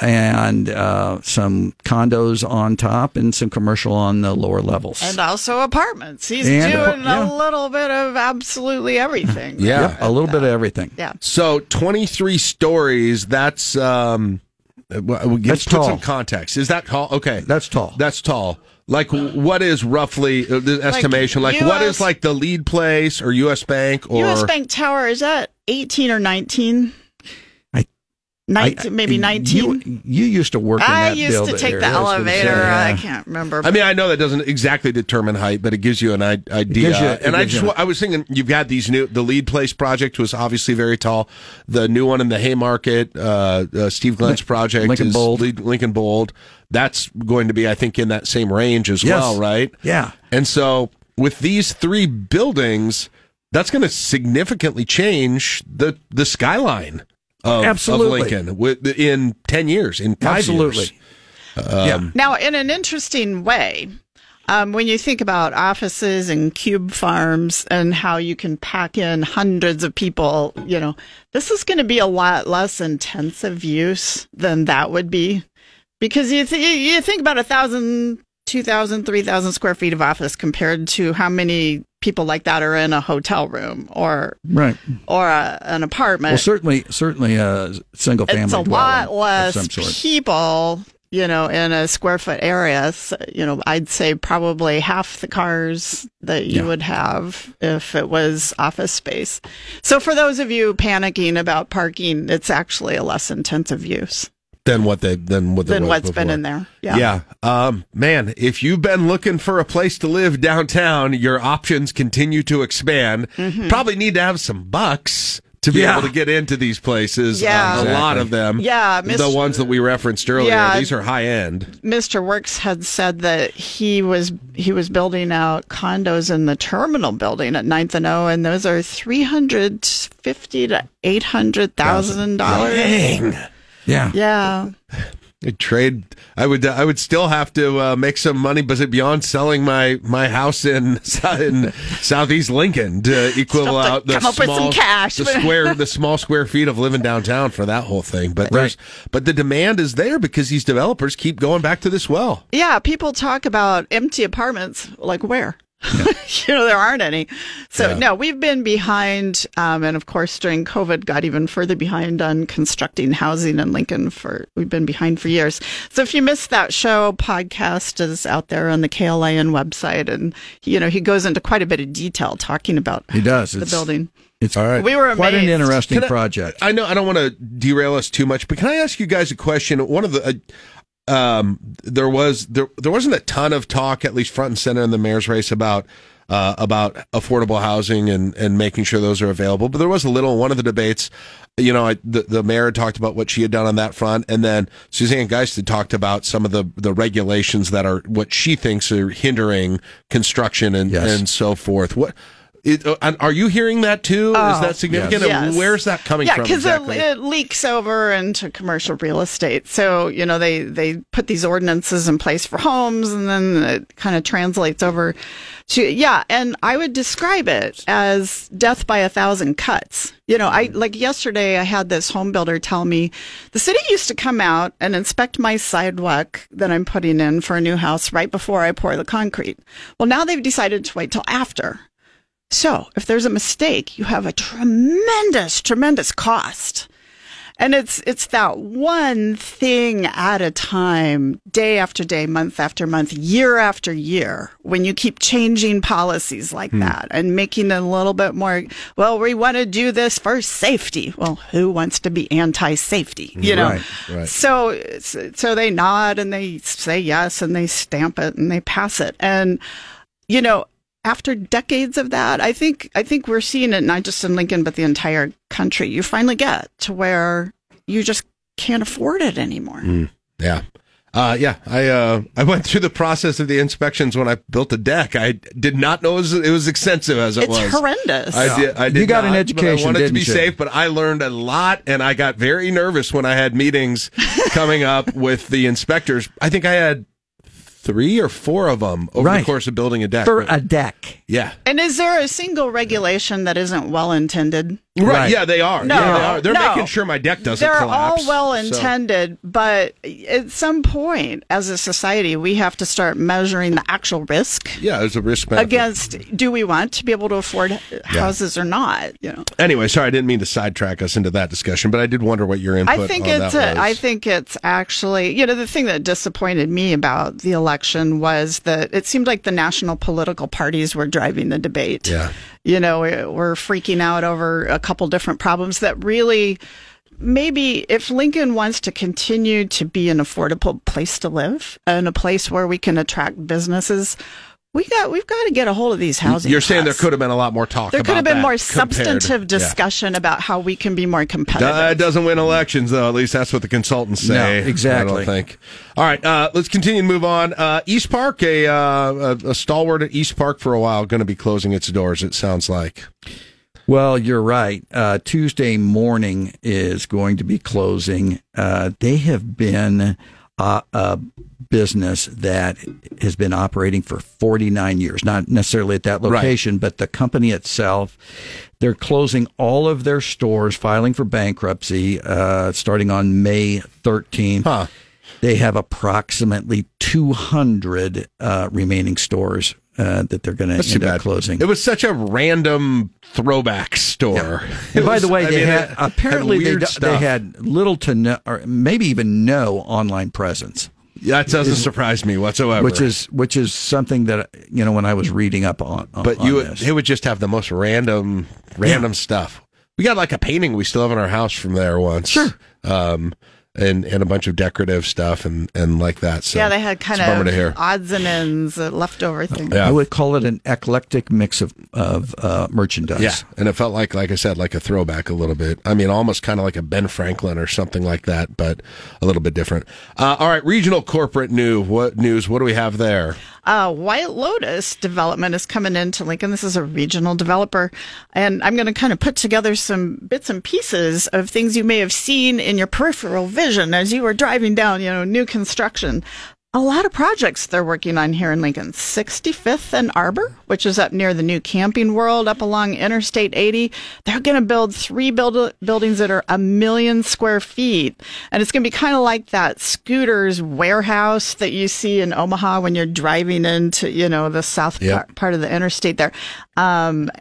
and uh, some condos on top and some commercial on the lower levels. And also apartments. He's And, doing yeah. a little bit of absolutely everything. (laughs) Yeah. Yep, a little bit of everything. Yeah. So 23 stories, that's um well, give- That's put tall. some context. Is that tall? Okay. That's tall. That's tall. Like what is roughly uh, the estimation? Like, what US is like the lead place or US Bank or U.S. Bank Tower is that 18 or 19? I- maybe 19. You, you used to work in I that used to take there. the I was gonna say, elevator. I can't remember. I mean, I know that doesn't exactly determine height, but it gives you an idea. you- and I just, you- I was thinking, you've got these new. The lead place project was obviously very tall. The new one in the Haymarket, uh, uh, Steve Glenn's project, Lincoln is Bold. lead- Lincoln Bold. That's going to be, I think, in that same range as Yes. well, right? Yeah. And so with these three buildings, that's going to significantly change the the skyline of, Absolutely. of Lincoln with, in ten years, in five Absolutely. years. Um, Now, in an interesting way, um, when you think about offices and cube farms and how you can pack in hundreds of people, you know, this is going to be a lot less intensive use than that would be. Because you, th- you think about a thousand, two thousand, three thousand square feet of office compared to how many people like that are in a hotel room or Right. or a, an apartment Well, certainly, certainly a single family. it's a lot less people, you know, in a square foot area. So, you know, I'd say probably half the cars that you Yeah. would have if it was office space. So for those of you panicking about parking, it's actually a less intensive use than what they than what there than was what's been in there. Yeah. Yeah. Um, man, if you've been looking for a place to live downtown, your options continue to expand. Mhm. Probably need to have some bucks to be Yeah. able to get into these places. Yeah. Um, a lot of them. Yeah, The ones that we referenced earlier. Yeah. These are high end. Mr. Works had said that he was he was building out condos in the terminal building at 9th and O, and those are three hundred fifty to eight hundred thousand dollars. Dang. Yeah. Yeah. I'd trade. I would. I would still have to uh, make some money, but beyond selling my my house in (laughs) in southeast Lincoln to equal Still to out the come up with small some cash. the square the small square feet of living downtown for that whole thing. But there's but the demand is there because these developers keep going back to this well. Yeah, people talk about empty apartments. Like where? (laughs) you know, there aren't any. So Yeah. no, we've been behind, um, and of course during COVID, got even further behind on constructing housing in Lincoln. For we've been behind for years. So if you missed that show, podcast is out there on the KLIN website, and you know he goes into quite a bit of detail talking about He does. the It's- building. It's all right. We were quite an interesting I- project. I know I don't want to derail us too much, but can I ask you guys a question? One of the uh, um, there was there there wasn't a ton of talk, at least front and center in the mayor's race about uh, about affordable housing and and making sure those are available. But there was a little in one of the debates. You know, I, the the mayor talked about what she had done on that front, and then Suzanne Geist had talked about some of the the regulations that are what she thinks are hindering construction and Yes. and so forth. What. It, uh, and are you hearing that too? Is Oh, that significant? yes. Where's that coming yeah, from? because exactly? it, it leaks over into commercial real estate. So you know they they put these ordinances in place for homes, and then it kind of translates over to yeah. And I would describe it as death by a thousand cuts. You know, I like yesterday I had this home builder tell me the city used to come out and inspect my sidewalk that I'm putting in for a new house right before I pour the concrete. Well, now they've decided to wait till after. So if there's a mistake, you have a tremendous, tremendous cost. And it's it's that one thing at a time, day after day, month after month, year after year, when you keep changing policies like hmm. that and making it a little bit more, well, we want to do this for safety. Well, who wants to be anti-safety? You know? Right, right. So so they nod and they say yes and they stamp it and they pass it. And you know, after decades of that, I think I think we're seeing it not just in Lincoln but the entire country. You finally get to where you just can't afford it anymore. Yeah. Uh, yeah, I uh, I went through the process of the inspections when I built a deck. I did not know it was, it was extensive as it was. It's horrendous. I did. I did You did got an not, but education, I wanted to didn't be you? safe, but I learned a lot, and I got very nervous when I had meetings (laughs) coming up with the inspectors. I think I had three or four of them over Right. the course of building a deck. for a deck. yeah. And is there a single regulation that isn't well intended? Right. Right. Yeah, they are. No, yeah, they are. They're no. making sure my deck doesn't collapse. They're collapse. all well so- intended, but at some point, as a society, we have to start measuring the actual risk yeah, there's a risk benefit. against do we want to be able to afford houses or not? You know, Anyway, sorry, I didn't mean to sidetrack us into that discussion, but I did wonder what your input I think it's a. I think it's actually you know the thing that disappointed me about the election was that it seemed like the national political parties were driving the debate. Yeah. You know, we're freaking out over a couple different problems that really maybe if Lincoln wants to continue to be an affordable place to live and a place where we can attract businesses, we got we've got to get a hold of these housing. You're saying there could have been a lot more talk. there could have been that more compared- substantive Yeah. discussion about how we can be more competitive. That doesn't win elections, though. At least that's what the consultants No, say. exactly. I don't think. All right, uh, let's continue and move on. Uh, East Park, a, uh, a, a stalwart at East Park for a while, going to be closing its doors. It sounds like. Well, you're right. Uh, Tuesday morning is going to be closing. Uh, they have been uh, a business that has been operating for 49 years, not necessarily at that location, but the company itself. They're closing all of their stores, filing for bankruptcy, uh, starting on May 13th. They have approximately 200 uh, remaining stores uh, that they're going to end up closing. It was such a random throwback store. (laughs) And by the way, I they mean, had apparently they, d- they had little to no, or maybe even no online presence. That doesn't surprise me whatsoever. Which is which is something that you know when I was reading up on. on but on you this. it would just have the most random random stuff. We got like a painting we still have in our house from there once. Sure. Um and and a bunch of decorative stuff and and like that. So yeah, they had kind it's to of hear. odds and ends, uh, leftover things. Yeah. I would call it an eclectic mix of of uh, merchandise. Yeah, and it felt like, like I said, like a throwback a little bit. I mean, almost kind of like a Ben Franklin or something like that, but a little bit different. Uh, all right, regional corporate new what news? What do we have there? Uh, White Lotus Development is coming into Lincoln. This is a regional developer. And I'm going to kind of put together some bits and pieces of things you may have seen in your peripheral vision as you were driving down, you know, new construction. A lot of projects they're working on here in Lincoln. 65th and Arbor, which is up near the new camping world up along Interstate 80. They're going to build three build- buildings that are a million square feet. And it's going to be kind of like that scooters warehouse that you see in Omaha when you're driving into, you know, the south Yep. par- part of the interstate there. Um,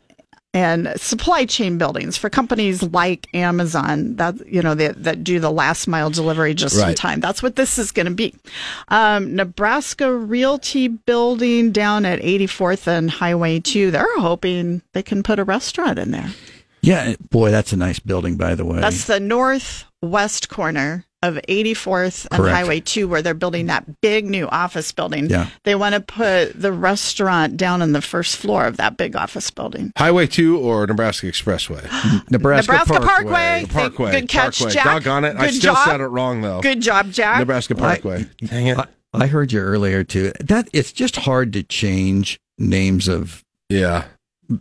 and supply chain buildings for companies like Amazon that you know that, that do the last mile delivery just in time. That's what this is going to be. Um, Nebraska Realty Building down at 84th and Highway 2. They're hoping they can put a restaurant in there. yeah. Boy, that's a nice building, by the way. That's the northwest corner of 84th and Correct. Highway 2 where they're building that big new office building. Yeah. They want to put the restaurant down on the first floor of that big office building. Highway two or Nebraska Expressway? (gasps) Nebraska, Nebraska Parkway. Parkway. Parkway. Good catch, Parkway. Jack. Doggone it! I Good still job. said it wrong though. Good job, Jack. Nebraska Parkway. Dang it! I, I heard you earlier too. That it's just hard to change names of Yeah,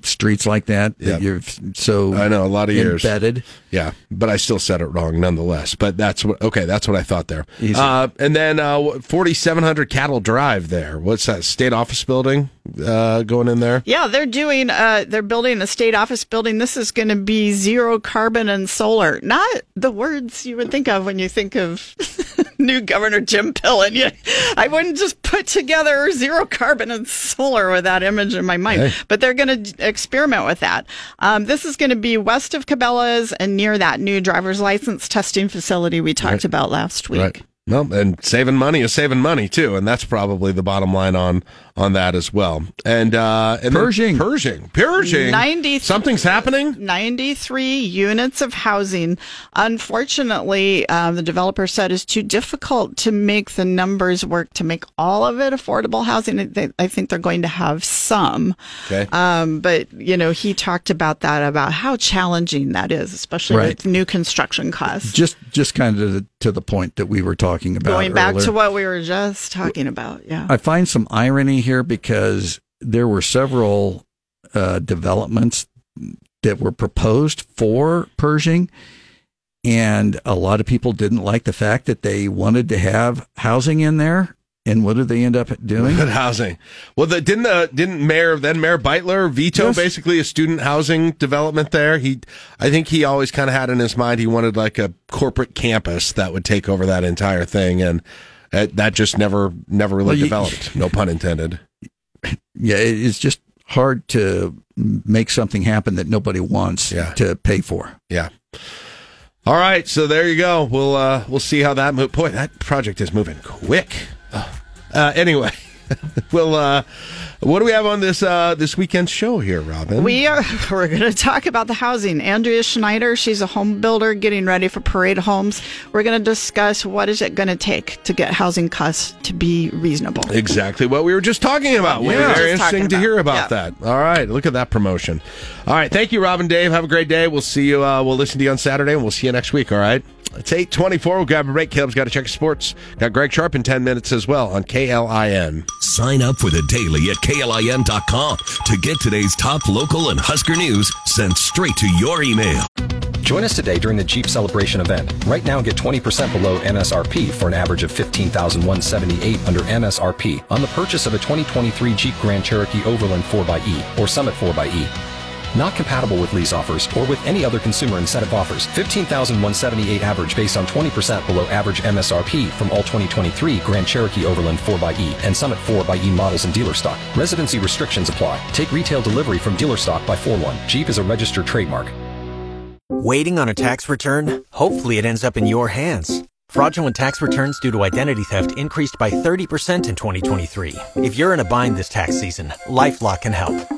streets like that. Yeah. That you're so I know a lot of years. embedded. Yeah, but I still said it wrong nonetheless. But that's what. Okay, that's what I thought there. Easy. Uh, and then uh, forty seven hundred Cattle Drive. There. What's that? State office building uh, going in there. Yeah, they're doing. Uh, they're building a state office building. This is going to be zero carbon and solar. Not the words you would think of when you think of (laughs) new Governor Jim Pillen. Yeah, I wouldn't just put together zero carbon and solar with that image in my mind. Hey. But they're going to experiment with that. Um, this is going to be west of Cabela's and near that new driver's license testing facility we talked Right. about last week. Right. Well, and saving money is saving money too, and that's probably the bottom line on on that as well. And uh, and Pershing. Pershing, Pershing. 90 Something's happening. 93 units of housing. Unfortunately, um, the developer said it's too difficult to make the numbers work to make all of it affordable housing. They, I think they're going to have some. Okay. Um, but, you know, he talked about that, about how challenging that is, especially Right. with new construction costs. Just just kind of to the point that we were talking about. Going back earlier. to what we were just talking about. Yeah. I find some irony here because there were several uh, developments that were proposed for Pershing, and a lot of people didn't like the fact that they wanted to have housing in there, And what did they end up doing? Good (laughs) housing. Well, the, didn't the didn't Mayor then Mayor Beutler veto Yes. basically a student housing development there? He, I think he always kind of had in his mind he wanted like a corporate campus that would take over that entire thing, and uh, that just never never really Well, you- developed. no pun intended. Yeah, it's just hard to make something happen that nobody wants to pay for. Yeah. All right, so there you go. We'll uh, we'll see how that move. Boy, that project is moving quick. Uh, anyway, (laughs) we'll. Uh, what do we have on this uh, this weekend's show here, Robin? We are (laughs) we're going to talk about the housing. Andrea Schneider, she's a home builder getting ready for Parade Homes. We're going to discuss what is it going to take to get housing costs to be reasonable. Exactly what we were just talking about. Yeah. Very Just interesting to hear about yeah. that. All right, look at that promotion. All right, thank you, Robin Dave. Have a great day. We'll see you. Uh, we'll listen to you on Saturday, and we'll see you next week. All right. It's eight twenty-four. We'll grab a break. Caleb's got to check sports. Got Greg Sharpe in ten minutes as well on KLIN. Sign up for the daily at klin.com to get today's top local and Husker news sent straight to your email. Join us today during the Jeep Celebration event. Right now, get 20% below MSRP for an average of 15178 under MSRP on the purchase of a 2023 Jeep Grand Cherokee Overland 4xE or Summit 4xE. Not compatible with lease offers or with any other consumer incentive offers. 15,178 average based on 20% below average MSRP from all 2023 Grand Cherokee Overland 4xE and Summit 4xE models in dealer stock. Residency restrictions apply. Take retail delivery from dealer stock by 4-1. Jeep is a registered trademark. Waiting on a tax return? Hopefully it ends up in your hands. Fraudulent tax returns due to identity theft increased by 30% in 2023. If you're in a bind this tax season, LifeLock can help.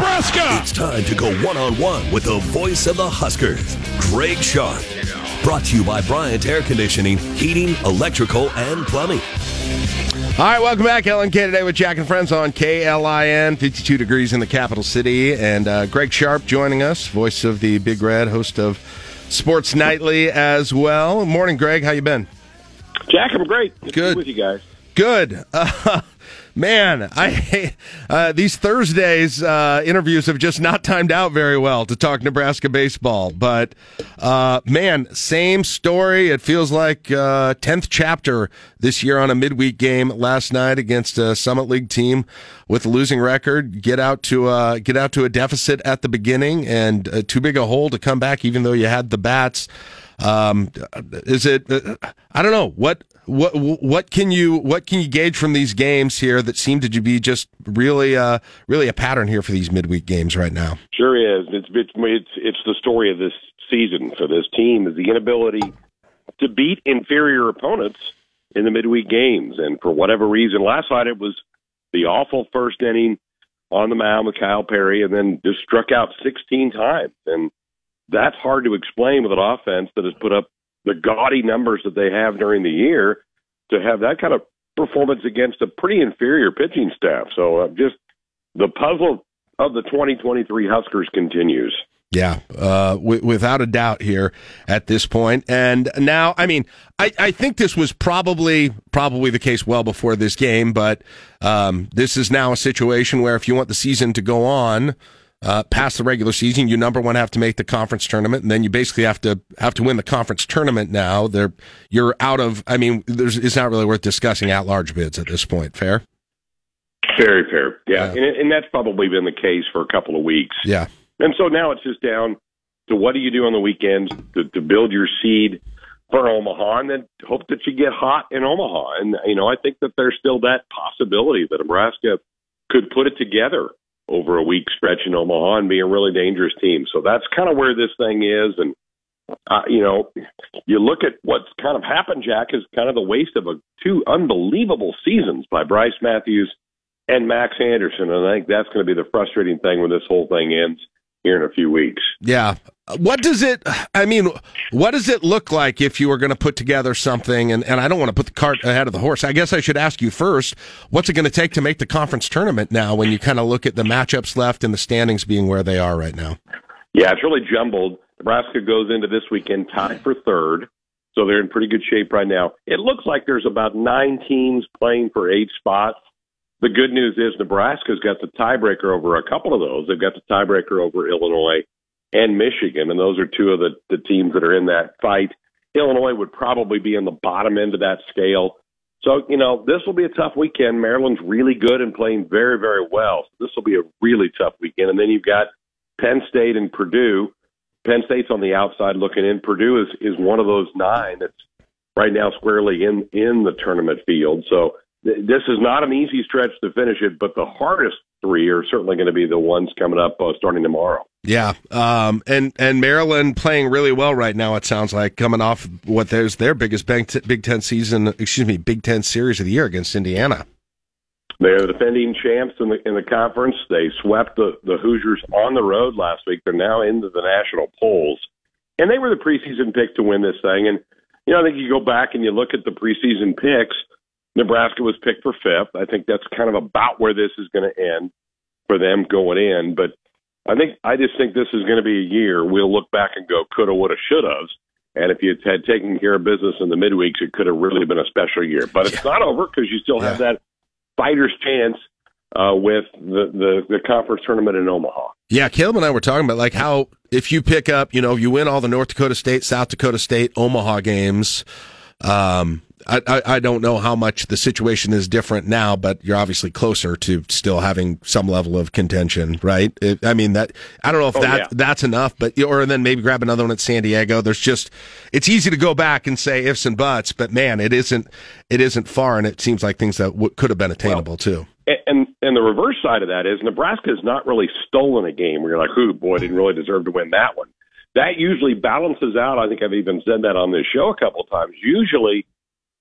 Nebraska! It's time to go one on one with the voice of the Huskers, Greg Sharpe. Brought to you by Bryant Air Conditioning, Heating, Electrical, and Plumbing. All right, welcome back. LNK today with Jack and Friends on KLIN, 52 degrees in the capital city. And uh, Greg Sharpe joining us, voice of the Big Red, host of Sports Nightly as well. Morning, Greg. How you been? Jack, I'm great. Good, Good. with you guys. Good. (laughs) Uh, man, I uh, these Thursdays uh, interviews have just not timed out very well to talk Nebraska baseball. But uh, man, same story. It feels like uh, tenth chapter this year on a midweek game last night against a Summit League team with a losing record. Get out to uh, get out to a deficit at the beginning and uh, too big a hole to come back, even though you had the bats. Um, is it? I don't know what what what can you what can you gauge from these games here that seem to be just really uh really a pattern here for these midweek games right now. Sure is. It's it's it's, the story of this season for this team is the inability to beat inferior opponents in the midweek games, and for whatever reason, last night it was the awful first inning on the mound with Kyle Perry, and then just struck out 16 times, and that's hard to explain with an offense that has put up the gaudy numbers that they have during the year to have that kind of performance against a pretty inferior pitching staff. So uh, just the puzzle of the 2023 Huskers continues. Yeah, uh, w- without a doubt here at this point. And now, I mean, I, I think this was probably probably the case well before this game, but um, this is now a situation where if you want the season to go on uh, past the regular season, you number one have to make the conference tournament, and then you basically have to have to win the conference tournament. Now, there you're out of. I mean, there's it's not really worth discussing at large bids at this point. Fair. Very fair. Yeah. And, and that's probably been the case for a couple of weeks. Yeah. And so now it's just down to what do you do on the weekends to, to build your seed for Omaha and then hope that you get hot in Omaha. And, you know, I think that there's still that possibility that Nebraska could put it together over a week stretch in Omaha and be a really dangerous team. So that's kind of where this thing is. And, uh, you know, you look at what's kind of happened, Jack, is kind of the waste of a, two unbelievable seasons by Brice Matthews and Max Anderson. And I think that's going to be the frustrating thing when this whole thing ends here in a few weeks. Yeah. What does it? I mean, what does it look like if you were going to put together something? And, and I don't want to put the cart ahead of the horse. I guess I should ask you first. What's it going to take to make the conference tournament now? When you kind of look at the matchups left and the standings being where they are right now. Yeah, it's really jumbled. Nebraska goes into this weekend tied for third, so they're in pretty good shape right now. It looks like there's about nine teams playing for eight spots. The good news is Nebraska's got the tiebreaker over a couple of those. They've got the tiebreaker over Illinois and Michigan, and those are two of the, the teams that are in that fight. Illinois would probably be in the bottom end of that scale. So, you know, this will be a tough weekend. Maryland's really good and playing very, very well. So this will be a really tough weekend. And then you've got Penn State and Purdue. Penn State's on the outside looking in. Purdue is, is one of those nine that's right now squarely in, in the tournament field. So th- this is not an easy stretch to finish it, but the hardest three are certainly going to be the ones coming up uh, starting tomorrow. Yeah, um, and and Maryland playing really well right now. It sounds like coming off what there's their biggest Big Ten season, excuse me, Big Ten series of the year against Indiana. They're the defending champs in the in the conference. They swept the the Hoosiers on the road last week. They're now into the national polls, and they were the preseason pick to win this thing. And you know, I think you go back and you look at the preseason picks. Nebraska was picked for fifth. I think that's kind of about where this is going to end for them going in. But I think I just think this is going to be a year we'll look back and go coulda, woulda, shoulda. And if you had taken care of business in the midweeks, it could have really been a special year. But it's not over because you still have that fighter's chance uh, with the, the the conference tournament in Omaha. Yeah, Caleb and I were talking about like how if you pick up, you know, you win all the North Dakota State, South Dakota State, Omaha games. Um, I, I, I don't know how much the situation is different now, but you're obviously closer to still having some level of contention, right? It, I mean that I don't know if Oh, that yeah. that's enough, but or then maybe grab another one at San Diego. There's just it's easy to go back and say ifs and buts, but man, it isn't it isn't far, and it seems like things that w- could have been attainable too. And, and the reverse side of that is Nebraska has not really stolen a game where you're like, "Who boy didn't really deserve to win that one." That usually balances out. I think I've even said that on this show a couple of times. Usually,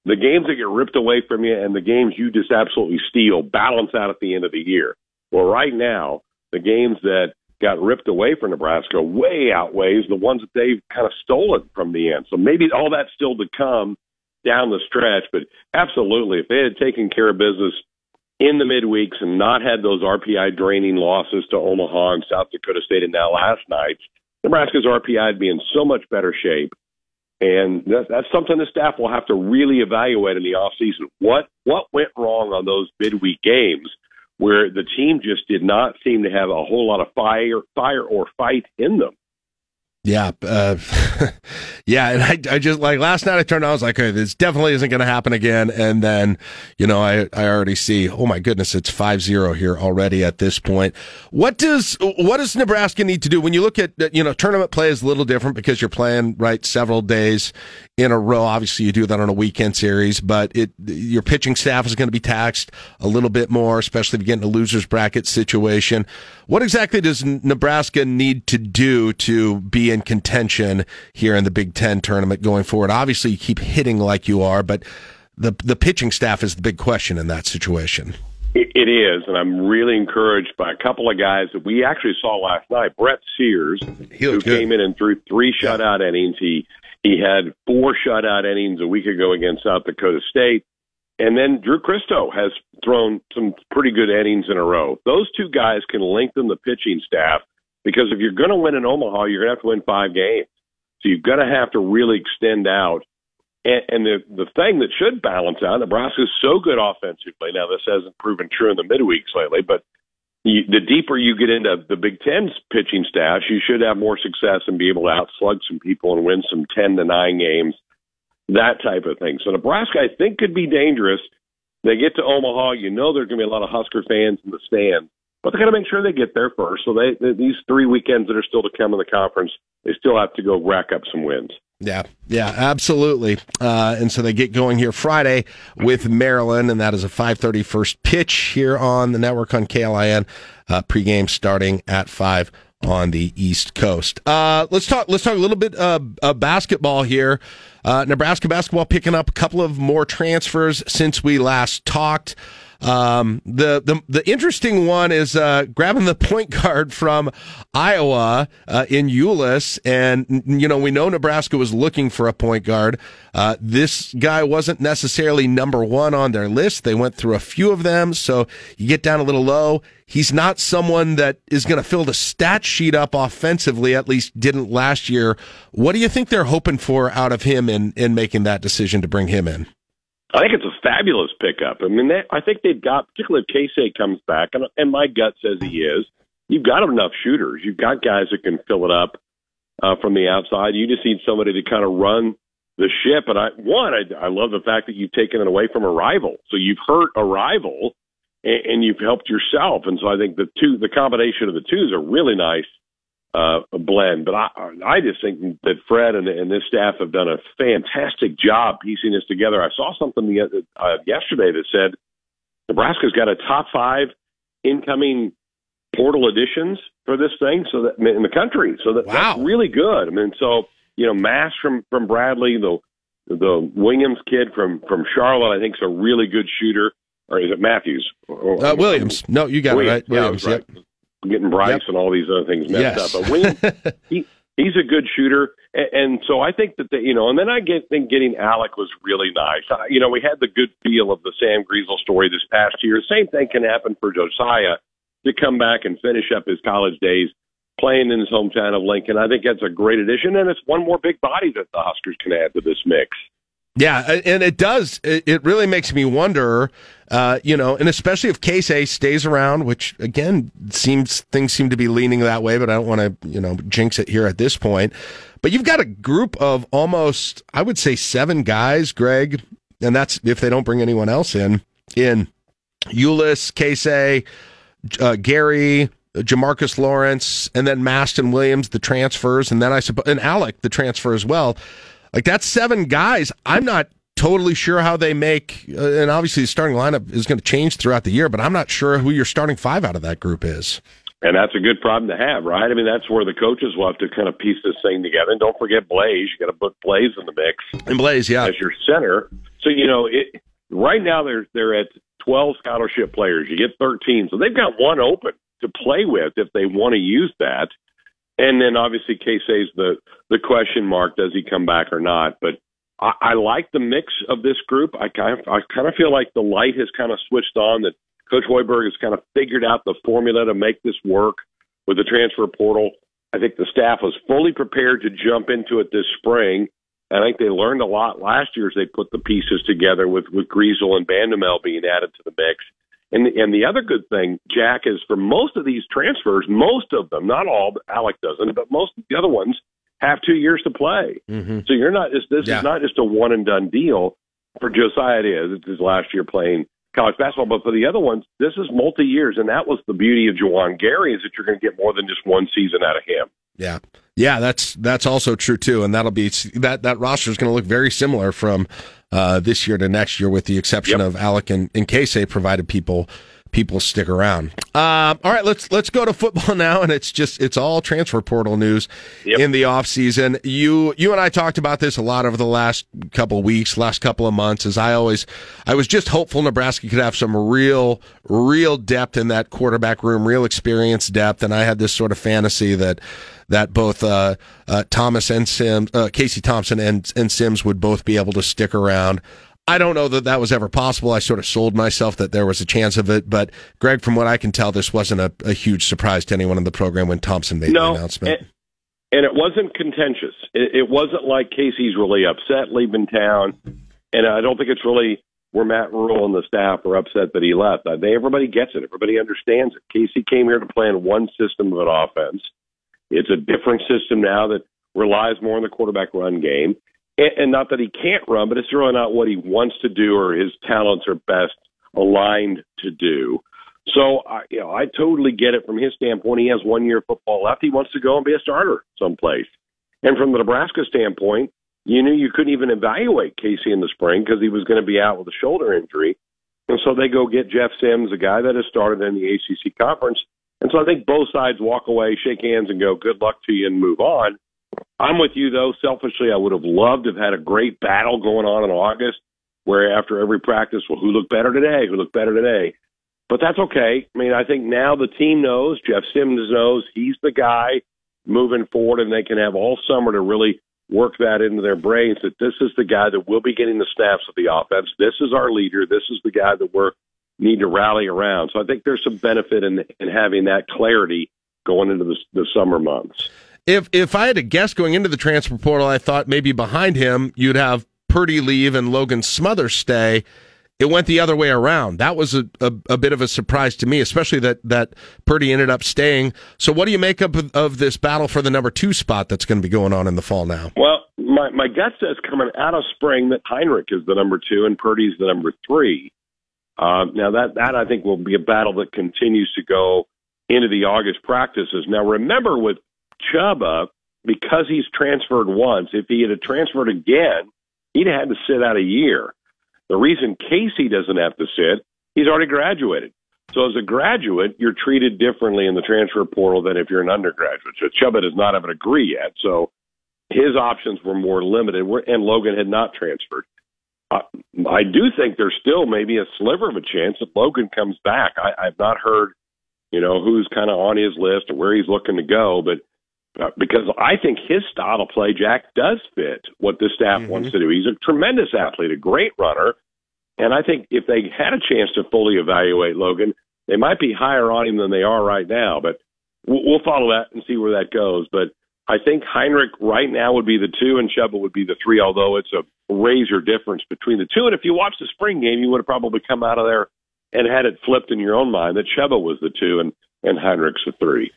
the games that get ripped away from you and the games you just absolutely steal balance out at the end of the year. Well, right now, the games that got ripped away from Nebraska way outweighs the ones that they've kind of stolen from the end. So maybe all that's still to come down the stretch, but absolutely, if they had taken care of business in the midweeks and not had those RPI draining losses to Omaha and South Dakota State and now last night, Nebraska's RPI would be in so much better shape. And that, that's something the staff will have to really evaluate in the offseason. What what went wrong on those midweek games where the team just did not seem to have a whole lot of fire fire or fight in them? Yeah, uh, (laughs) yeah, and I, I just like last night. I turned on. I was like, okay, this definitely isn't going to happen again. And then, you know, I I already see. Oh my goodness, it's 5-0 here already at this point. What does what does Nebraska need to do when you look at you know tournament play is a little different because you're playing right several days in a row. Obviously, you do that on a weekend series, but it your pitching staff is going to be taxed a little bit more, especially if you get in a losers bracket situation. What exactly does Nebraska need to do to be in contention here in the Big Ten tournament going forward? Obviously, you keep hitting like you are, but the the pitching staff is the big question in that situation. It, it is, and I'm really encouraged by a couple of guys that we actually saw last night. Brett Sears, who came in and threw three shutout innings. He he had four shutout innings a week ago against South Dakota State. And then Drew Christo has thrown some pretty good innings in a row. Those two guys can lengthen the pitching staff because if you're going to win in Omaha, you're going to have to win five games. So you've got to have to really extend out. And, and the the thing that should balance out, Nebraska is so good offensively. Now this hasn't proven true in the midweeks lately, but you, the deeper you get into the Big Ten's pitching staff, you should have more success and be able to outslug some people and win some ten to nine games, that type of thing. So Nebraska, I think, could be dangerous. They get to Omaha, you know there's going to be a lot of Husker fans in the stands, but they got to make sure they get there first. So they, they these three weekends that are still to come in the conference, they still have to go rack up some wins. Yeah, yeah, absolutely. Uh, and so they get going here Friday with Maryland, and that is a 5:30 first pitch here on the network on KLIN. Uh, pregame starting at five on the East Coast. Uh, let's talk. Let's talk a little bit uh, uh, basketball here. Uh, Nebraska basketball picking up a couple of more transfers since we last talked. Um, the, the the interesting one is uh, grabbing the (laughs) point guard from Iowa uh, in Ulis, and you know we know Nebraska was looking for a point guard. Uh, this guy wasn't necessarily number one on their list. They went through a few of them, so you get down a little low. He's not someone that is going to fill the stat sheet up offensively. At least didn't last year. What do you think they're hoping for out of him in in making that decision to bring him in? I think it's a fabulous pickup. I mean, they, I think they've got, particularly if Keisei comes back, and, and my gut says he is. You've got enough shooters. You've got guys that can fill it up uh, from the outside. You just need somebody to kind of run the ship. And I, one, I, I love the fact that you've taken it away from a rival. So you've hurt a rival, and, and you've helped yourself. And so I think the two, the combination of the two is a really nice uh, blend. But I, I just think that Fred and, and this staff have done a fantastic job piecing this together. I saw something the, uh, yesterday that said Nebraska's got a top five incoming portal additions for this thing, so that in the country. So that, wow. that's really good. I mean, so you know, Mast from from Bradley, the the Williams kid from from Charlotte, I think is a really good shooter. Or is it Matthews? Or, uh, Williams. No, you got Williams. it right. Williams. Yeah, right. Yep getting Brice Yep. and all these other things messed Yes. up. But Williams, (laughs) he, he's a good shooter, and, and so I think that the, you know. And then I get think getting Allick was really nice. Uh, you know, we had the good feel of the Sam Griesel story this past year. Same thing can happen for Josiah to come back and finish up his college days playing in his hometown of Lincoln. I think that's a great addition, and it's one more big body that the Huskers can add to this mix. Yeah, and it does. It really makes me wonder, uh, you know, and especially if Keisei stays around, which again seems things seem to be leaning that way, but I don't want to, you know, jinx it here at this point. But you've got a group of almost, I would say, seven guys, Greg, and that's if they don't bring anyone else in. In Ulis, Case A, uh, Gary, Jamarques Lawrence, and then Maston Williams, the transfers, and then I suppose and Allick, the transfer as well. Like that's seven guys. I'm not totally sure how they make, uh, and obviously the starting lineup is going to change throughout the year, but I'm not sure who your starting five out of that group is. And that's a good problem to have, right? I mean, that's where the coaches will have to kind of piece this thing together. And don't forget Blaise. You got to put Blaise in the mix. And Blaise, yeah, as your center. So you know, it right now they're they're at 12 scholarship players. You get 13, so they've got one open to play with if they want to use that. And then obviously Keisei's the the question mark: does he come back or not? But I, I like the mix of this group. I kind of I kind of feel like the light has kind of switched on. That Coach Hoiberg has kind of figured out the formula to make this work with the transfer portal. I think the staff was fully prepared to jump into it this spring. I think they learned a lot last year as they put the pieces together with with Griesel and Bandoumel being added to the mix. And the, and the other good thing, Jack, is for most of these transfers, most of them, not all, but Allick doesn't, but most of the other ones have two years to play. Mm-hmm. So you're not. This, this Yeah. is not just a one and done deal. For Josiah, it is. It's his last year playing college basketball. But for the other ones, this is multi years, and that was the beauty of Juwan Gary is that you're going to get more than just one season out of him. Yeah, yeah, that's that's also true too, and that'll be that that roster is going to look very similar from uh, this year to next year, with the exception of Allick and, and Keisei, provided people people stick around. Um, all right, let's let's go to football (laughs) now, and it's just it's all transfer portal news in the off season. You you and I talked about this a lot over the last couple of weeks, last couple of months. As I always, I was just hopeful Nebraska could have some real real depth in that quarterback room, real experience depth, and I had this sort of fantasy that that both uh, uh, Thomas and Sims, uh, Casey Thompson and and Sims would both be able to stick around. I don't know that that was ever possible. I sort of sold myself that there was a chance of it, but Greg, from what I can tell, this wasn't a, a huge surprise to anyone in the program when Thompson made no, the announcement. And, and it wasn't contentious. It, it wasn't like Casey's really upset leaving town, and I don't think it's really where Matt Rhule and the staff are upset that he left. Uh, I think everybody gets it. Everybody understands it. Casey came here to play in one system of an offense. It's a different system now that relies more on the quarterback run game. And, and not that he can't run, but it's really not what he wants to do or his talents are best aligned to do. So, I, you know, I totally get it from his standpoint. He has one year of football left. He wants to go and be a starter someplace. And from the Nebraska standpoint, you knew you couldn't even evaluate Casey in the spring because he was going to be out with a shoulder injury. And so they go get Jeff Sims, a guy that has started in the ACC conference. And so I think both sides walk away, shake hands, and go, good luck to you, and move on. I'm with you, though. Selfishly, I would have loved to have had a great battle going on in August where after every practice, well, who looked better today? Who looked better today? But that's okay. I mean, I think now the team knows, Jeff Simmons knows he's the guy moving forward, and they can have all summer to really work that into their brains that this is the guy that will be getting the snaps of the offense. This is our leader. This is the guy that we're need to rally around. So I think there's some benefit in in having that clarity going into the, the summer months. If if I had a guess going into the transfer portal, I thought maybe behind him you'd have Purdy leave and Logan Smothers stay. It went the other way around. That was a, a, a, bit of a surprise to me, especially that, that Purdy ended up staying. So, what do you make up of, of this battle for the number two spot that's going to be going on in the fall now? Well, my, my gut says coming out of spring that Heinrich is the number two and Purdy's the number three. Uh, now, that, that I think will be a battle that continues to go into the August practices. Now, remember with Chubba, because he's transferred once, if he had transferred again, he'd have had to sit out a year. The reason Casey doesn't have to sit, he's already graduated. So as a graduate, you're treated differently in the transfer portal than if you're an undergraduate. So Chubba does not have a degree yet, so his options were more limited, and Logan had not transferred. I, I do think there's still maybe a sliver of a chance that Logan comes back. I, I've not heard, you know, who's kind of on his list or where he's looking to go, but uh, because I think his style of play, Jack, does fit what this staff mm-hmm. wants to do. He's a tremendous athlete, a great runner, and I think if they had a chance to fully evaluate Logan, they might be higher on him than they are right now. But we'll, we'll follow that and see where that goes. But I think Heinrich right now would be the two, and Chubba would be the three. Although it's a razor difference between the two. And if you watched the spring game, you would have probably come out of there and had it flipped in your own mind that Chubba was the two and and Heinrich's the three.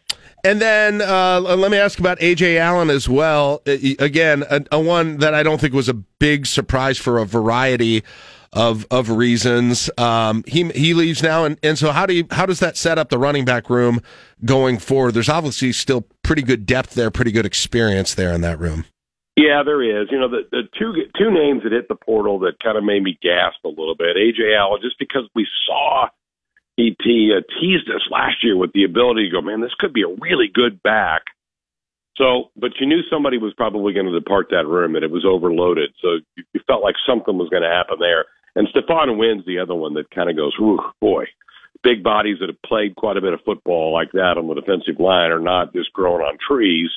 And then uh, let me ask about Ajay Allen as well. Again, a, a, one that I don't think was a big surprise for a variety of of reasons. Um, he he leaves now, and, and so how do you how does that set up the running back room going forward? There's obviously still pretty good depth there, pretty good experience there in that room. Yeah, there is. You know, the, the two two names that hit the portal that kind of made me gasp a little bit. Ajay Allen, just because we saw he, he uh, teased us last year with the ability to go, man, this could be a really good back. So, but you knew somebody was probably going to depart that room, that it was overloaded. So you, you felt like something was going to happen there. And Stephon Wynn's the other one that kind of goes, whew, boy, big bodies that have played quite a bit of football like that on the defensive line are not just growing on trees.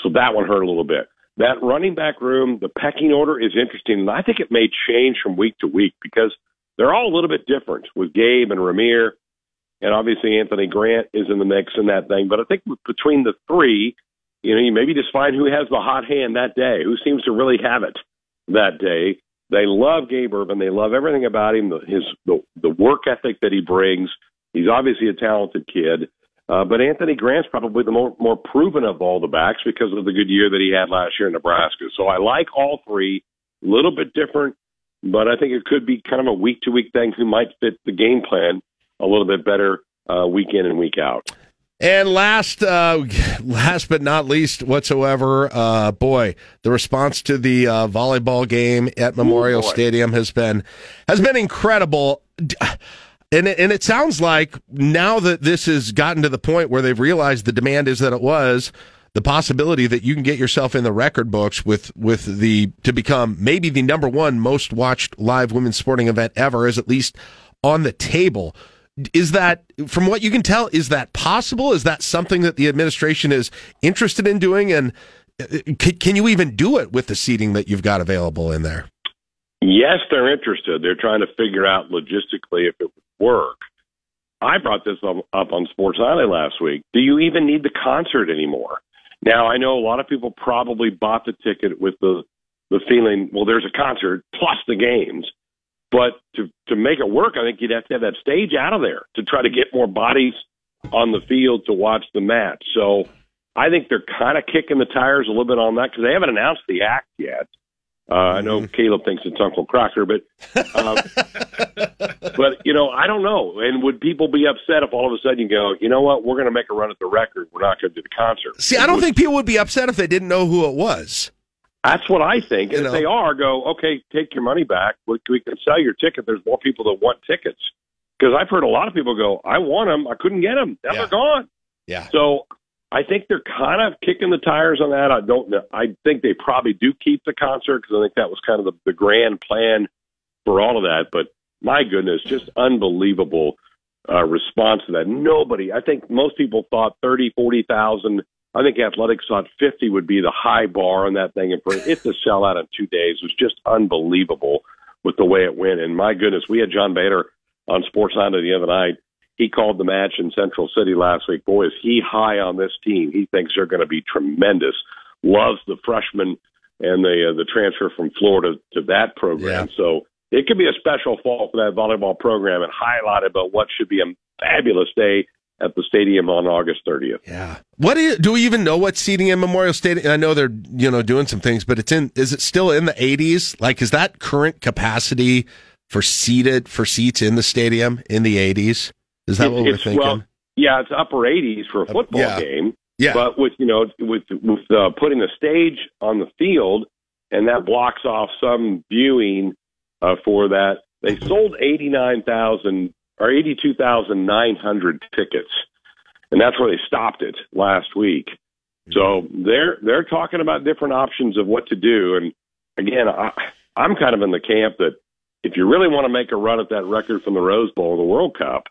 So that one hurt a little bit. That running back room, the pecking order is interesting. And I think it may change from week to week because – they're all a little bit different with Gabe and Rahmir, and obviously Anthony Grant is in the mix in that thing. But I think between the three, you know, you maybe just find who has the hot hand that day, who seems to really have it that day. They love Gabe Ervin. They love everything about him. His the, the work ethic that he brings. He's obviously a talented kid. Uh, but Anthony Grant's probably the more more proven of all the backs because of the good year that he had last year in Nebraska. So I like all three. A little bit different but I think it could be kind of a week to week thing who might fit the game plan a little bit better uh, week in and week out. And last, uh, (laughs) last but not least whatsoever, uh, boy, the response to the uh, volleyball game at Memorial Ooh, Stadium has been has been incredible. (sighs) And it, and it sounds like now that this has gotten to the point where they've realized the demand is that it was, the possibility that you can get yourself in the record books with with the to become maybe the number one most watched live women's sporting event ever is at least on the table. Is that, from what you can tell, is that possible? Is that something that the administration is interested in doing? And uh, can, you even do it with the seating that you've got available in there? Yes, they're interested. They're trying to figure out logistically if it would work. I brought this up on Sports Nightly last week. Do you even need the concert anymore? Now, I know a lot of people probably bought the ticket with the the feeling, well, there's a concert plus the games. But to to make it work, I think you'd have to have that stage out of there to try to get more bodies on the field to watch the match. So I think they're kind of kicking the tires a little bit on that because they haven't announced the act yet. Uh, I know mm-hmm. Caleb thinks it's Uncle Kracker, but uh, (laughs) but you know I don't know. And would people be upset if all of a sudden you go, you know what, we're going to make a run at the record, we're not going to do the concert? See, I don't would, think people would be upset if they didn't know who it was. That's what I think. And you if they are, go okay, take your money back. We, we can sell your ticket. There's more people that want tickets because I've heard a lot of people go, I want them, I couldn't get them, now yeah. they're gone. Yeah. So I think they're kind of kicking the tires on that. I don't know. I think they probably do keep the concert because I think that was kind of the, the grand plan for all of that. But my goodness, just unbelievable uh, response to that. Nobody, I think most people thought 30, 40,000. I think athletics thought 50 would be the high bar on that thing. And for it to sell out in two days was just unbelievable with the way it went. And my goodness, we had John Bader on Sports Nightly the other night. He called the match in Central City last week. Boy, is he high on this team. He thinks they're going to be tremendous. Loves the freshman and the uh, the transfer from Florida to that program. Yeah. So it could be a special fall for that volleyball program and highlight about what should be a fabulous day at the stadium on August 30th. Yeah. What do, you, do we even know what seating in Memorial Stadium? I know they're you know doing some things, but it's in. Is it still in the 80s? Like, is that current capacity for seated for seats in the stadium in the 80s? Is that It- what we're it's, thinking? Well, yeah, it's upper 80s for a football yeah. game. Yeah. But with you know with with uh, putting the stage on the field, and that blocks off some viewing uh, for that. They sold eighty nine thousand or eighty two thousand nine hundred tickets, and that's where they stopped it last week. So they're they're talking about different options of what to do. And again, I, I'm kind of in the camp that if you really want to make a run at that record from the Rose Bowl or the World Cup,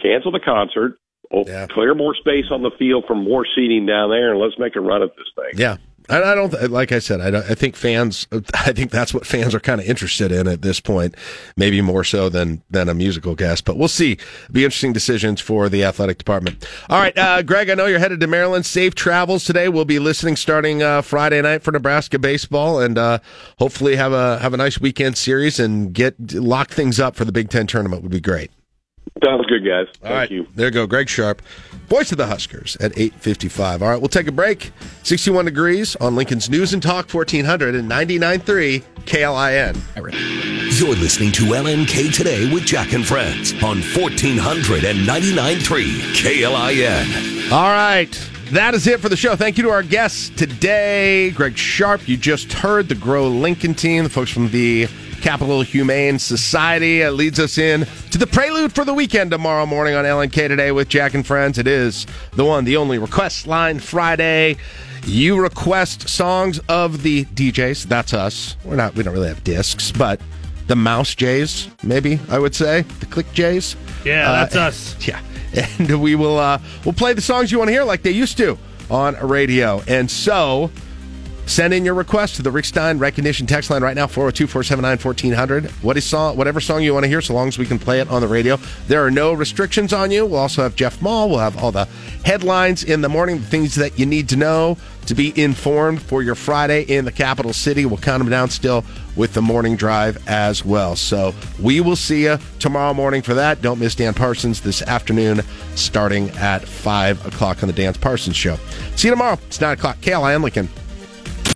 cancel the concert, oh, clear more space on the field for more seating down there, and let's make a run at this thing. Yeah. I, I don't like I said. I, don't, I think fans. (laughs) I think that's what fans are kind of interested in at this point, maybe more so than than a musical guest. But we'll see. Be interesting decisions for the athletic department. All right, uh, Greg. I know you're headed to Maryland. Safe travels today. We'll be listening starting uh, Friday night for Nebraska baseball, and uh, hopefully have a have a nice weekend series and get lock things up for the Big Ten tournament. Would be great. Sounds good, guys. Thank All right, you. there you go, Greg Sharpe, voice of the Huskers at eight fifty-five. All right, we'll take a break. Sixty-one degrees on Lincoln's News and Talk fourteen hundred and ninety-nine three KLIN. You're listening to LNK Today with Jack and Friends on 1400 and 99.3 KLIN. All right. That is it for the show. Thank you to our guests today. Greg Sharpe, you just heard the Grow Lincoln team, the folks from the Capital Humane Society. It leads us in to the prelude for the weekend tomorrow morning on LNK Today with Jack and Friends. It is the one, the only Request Line Friday. You request songs of the DJs. That's us. We're not. We don't really have discs, but the Mouse Jays, maybe I would say the Click Jays. Yeah, Uh, that's us. (laughs) Yeah, and we will uh, we'll play the songs you want to hear like they used to on radio. And so, send in your request to the Rixstine Recognition text line right now 402-479-1400. What is song, whatever song you want to hear, so long as we can play it on the radio. There are no restrictions on you. We'll also have Jeff Mall. We'll have all the headlines in the morning, the things that you need to know to be informed for your Friday in the capital city. We'll count them down still with the morning drive as well. So we will see you tomorrow morning for that. Don't miss Dan Parsons this afternoon starting at 5 o'clock on the Dan Parsons Show. See you tomorrow. It's 9 o'clock. KLIN Lincoln.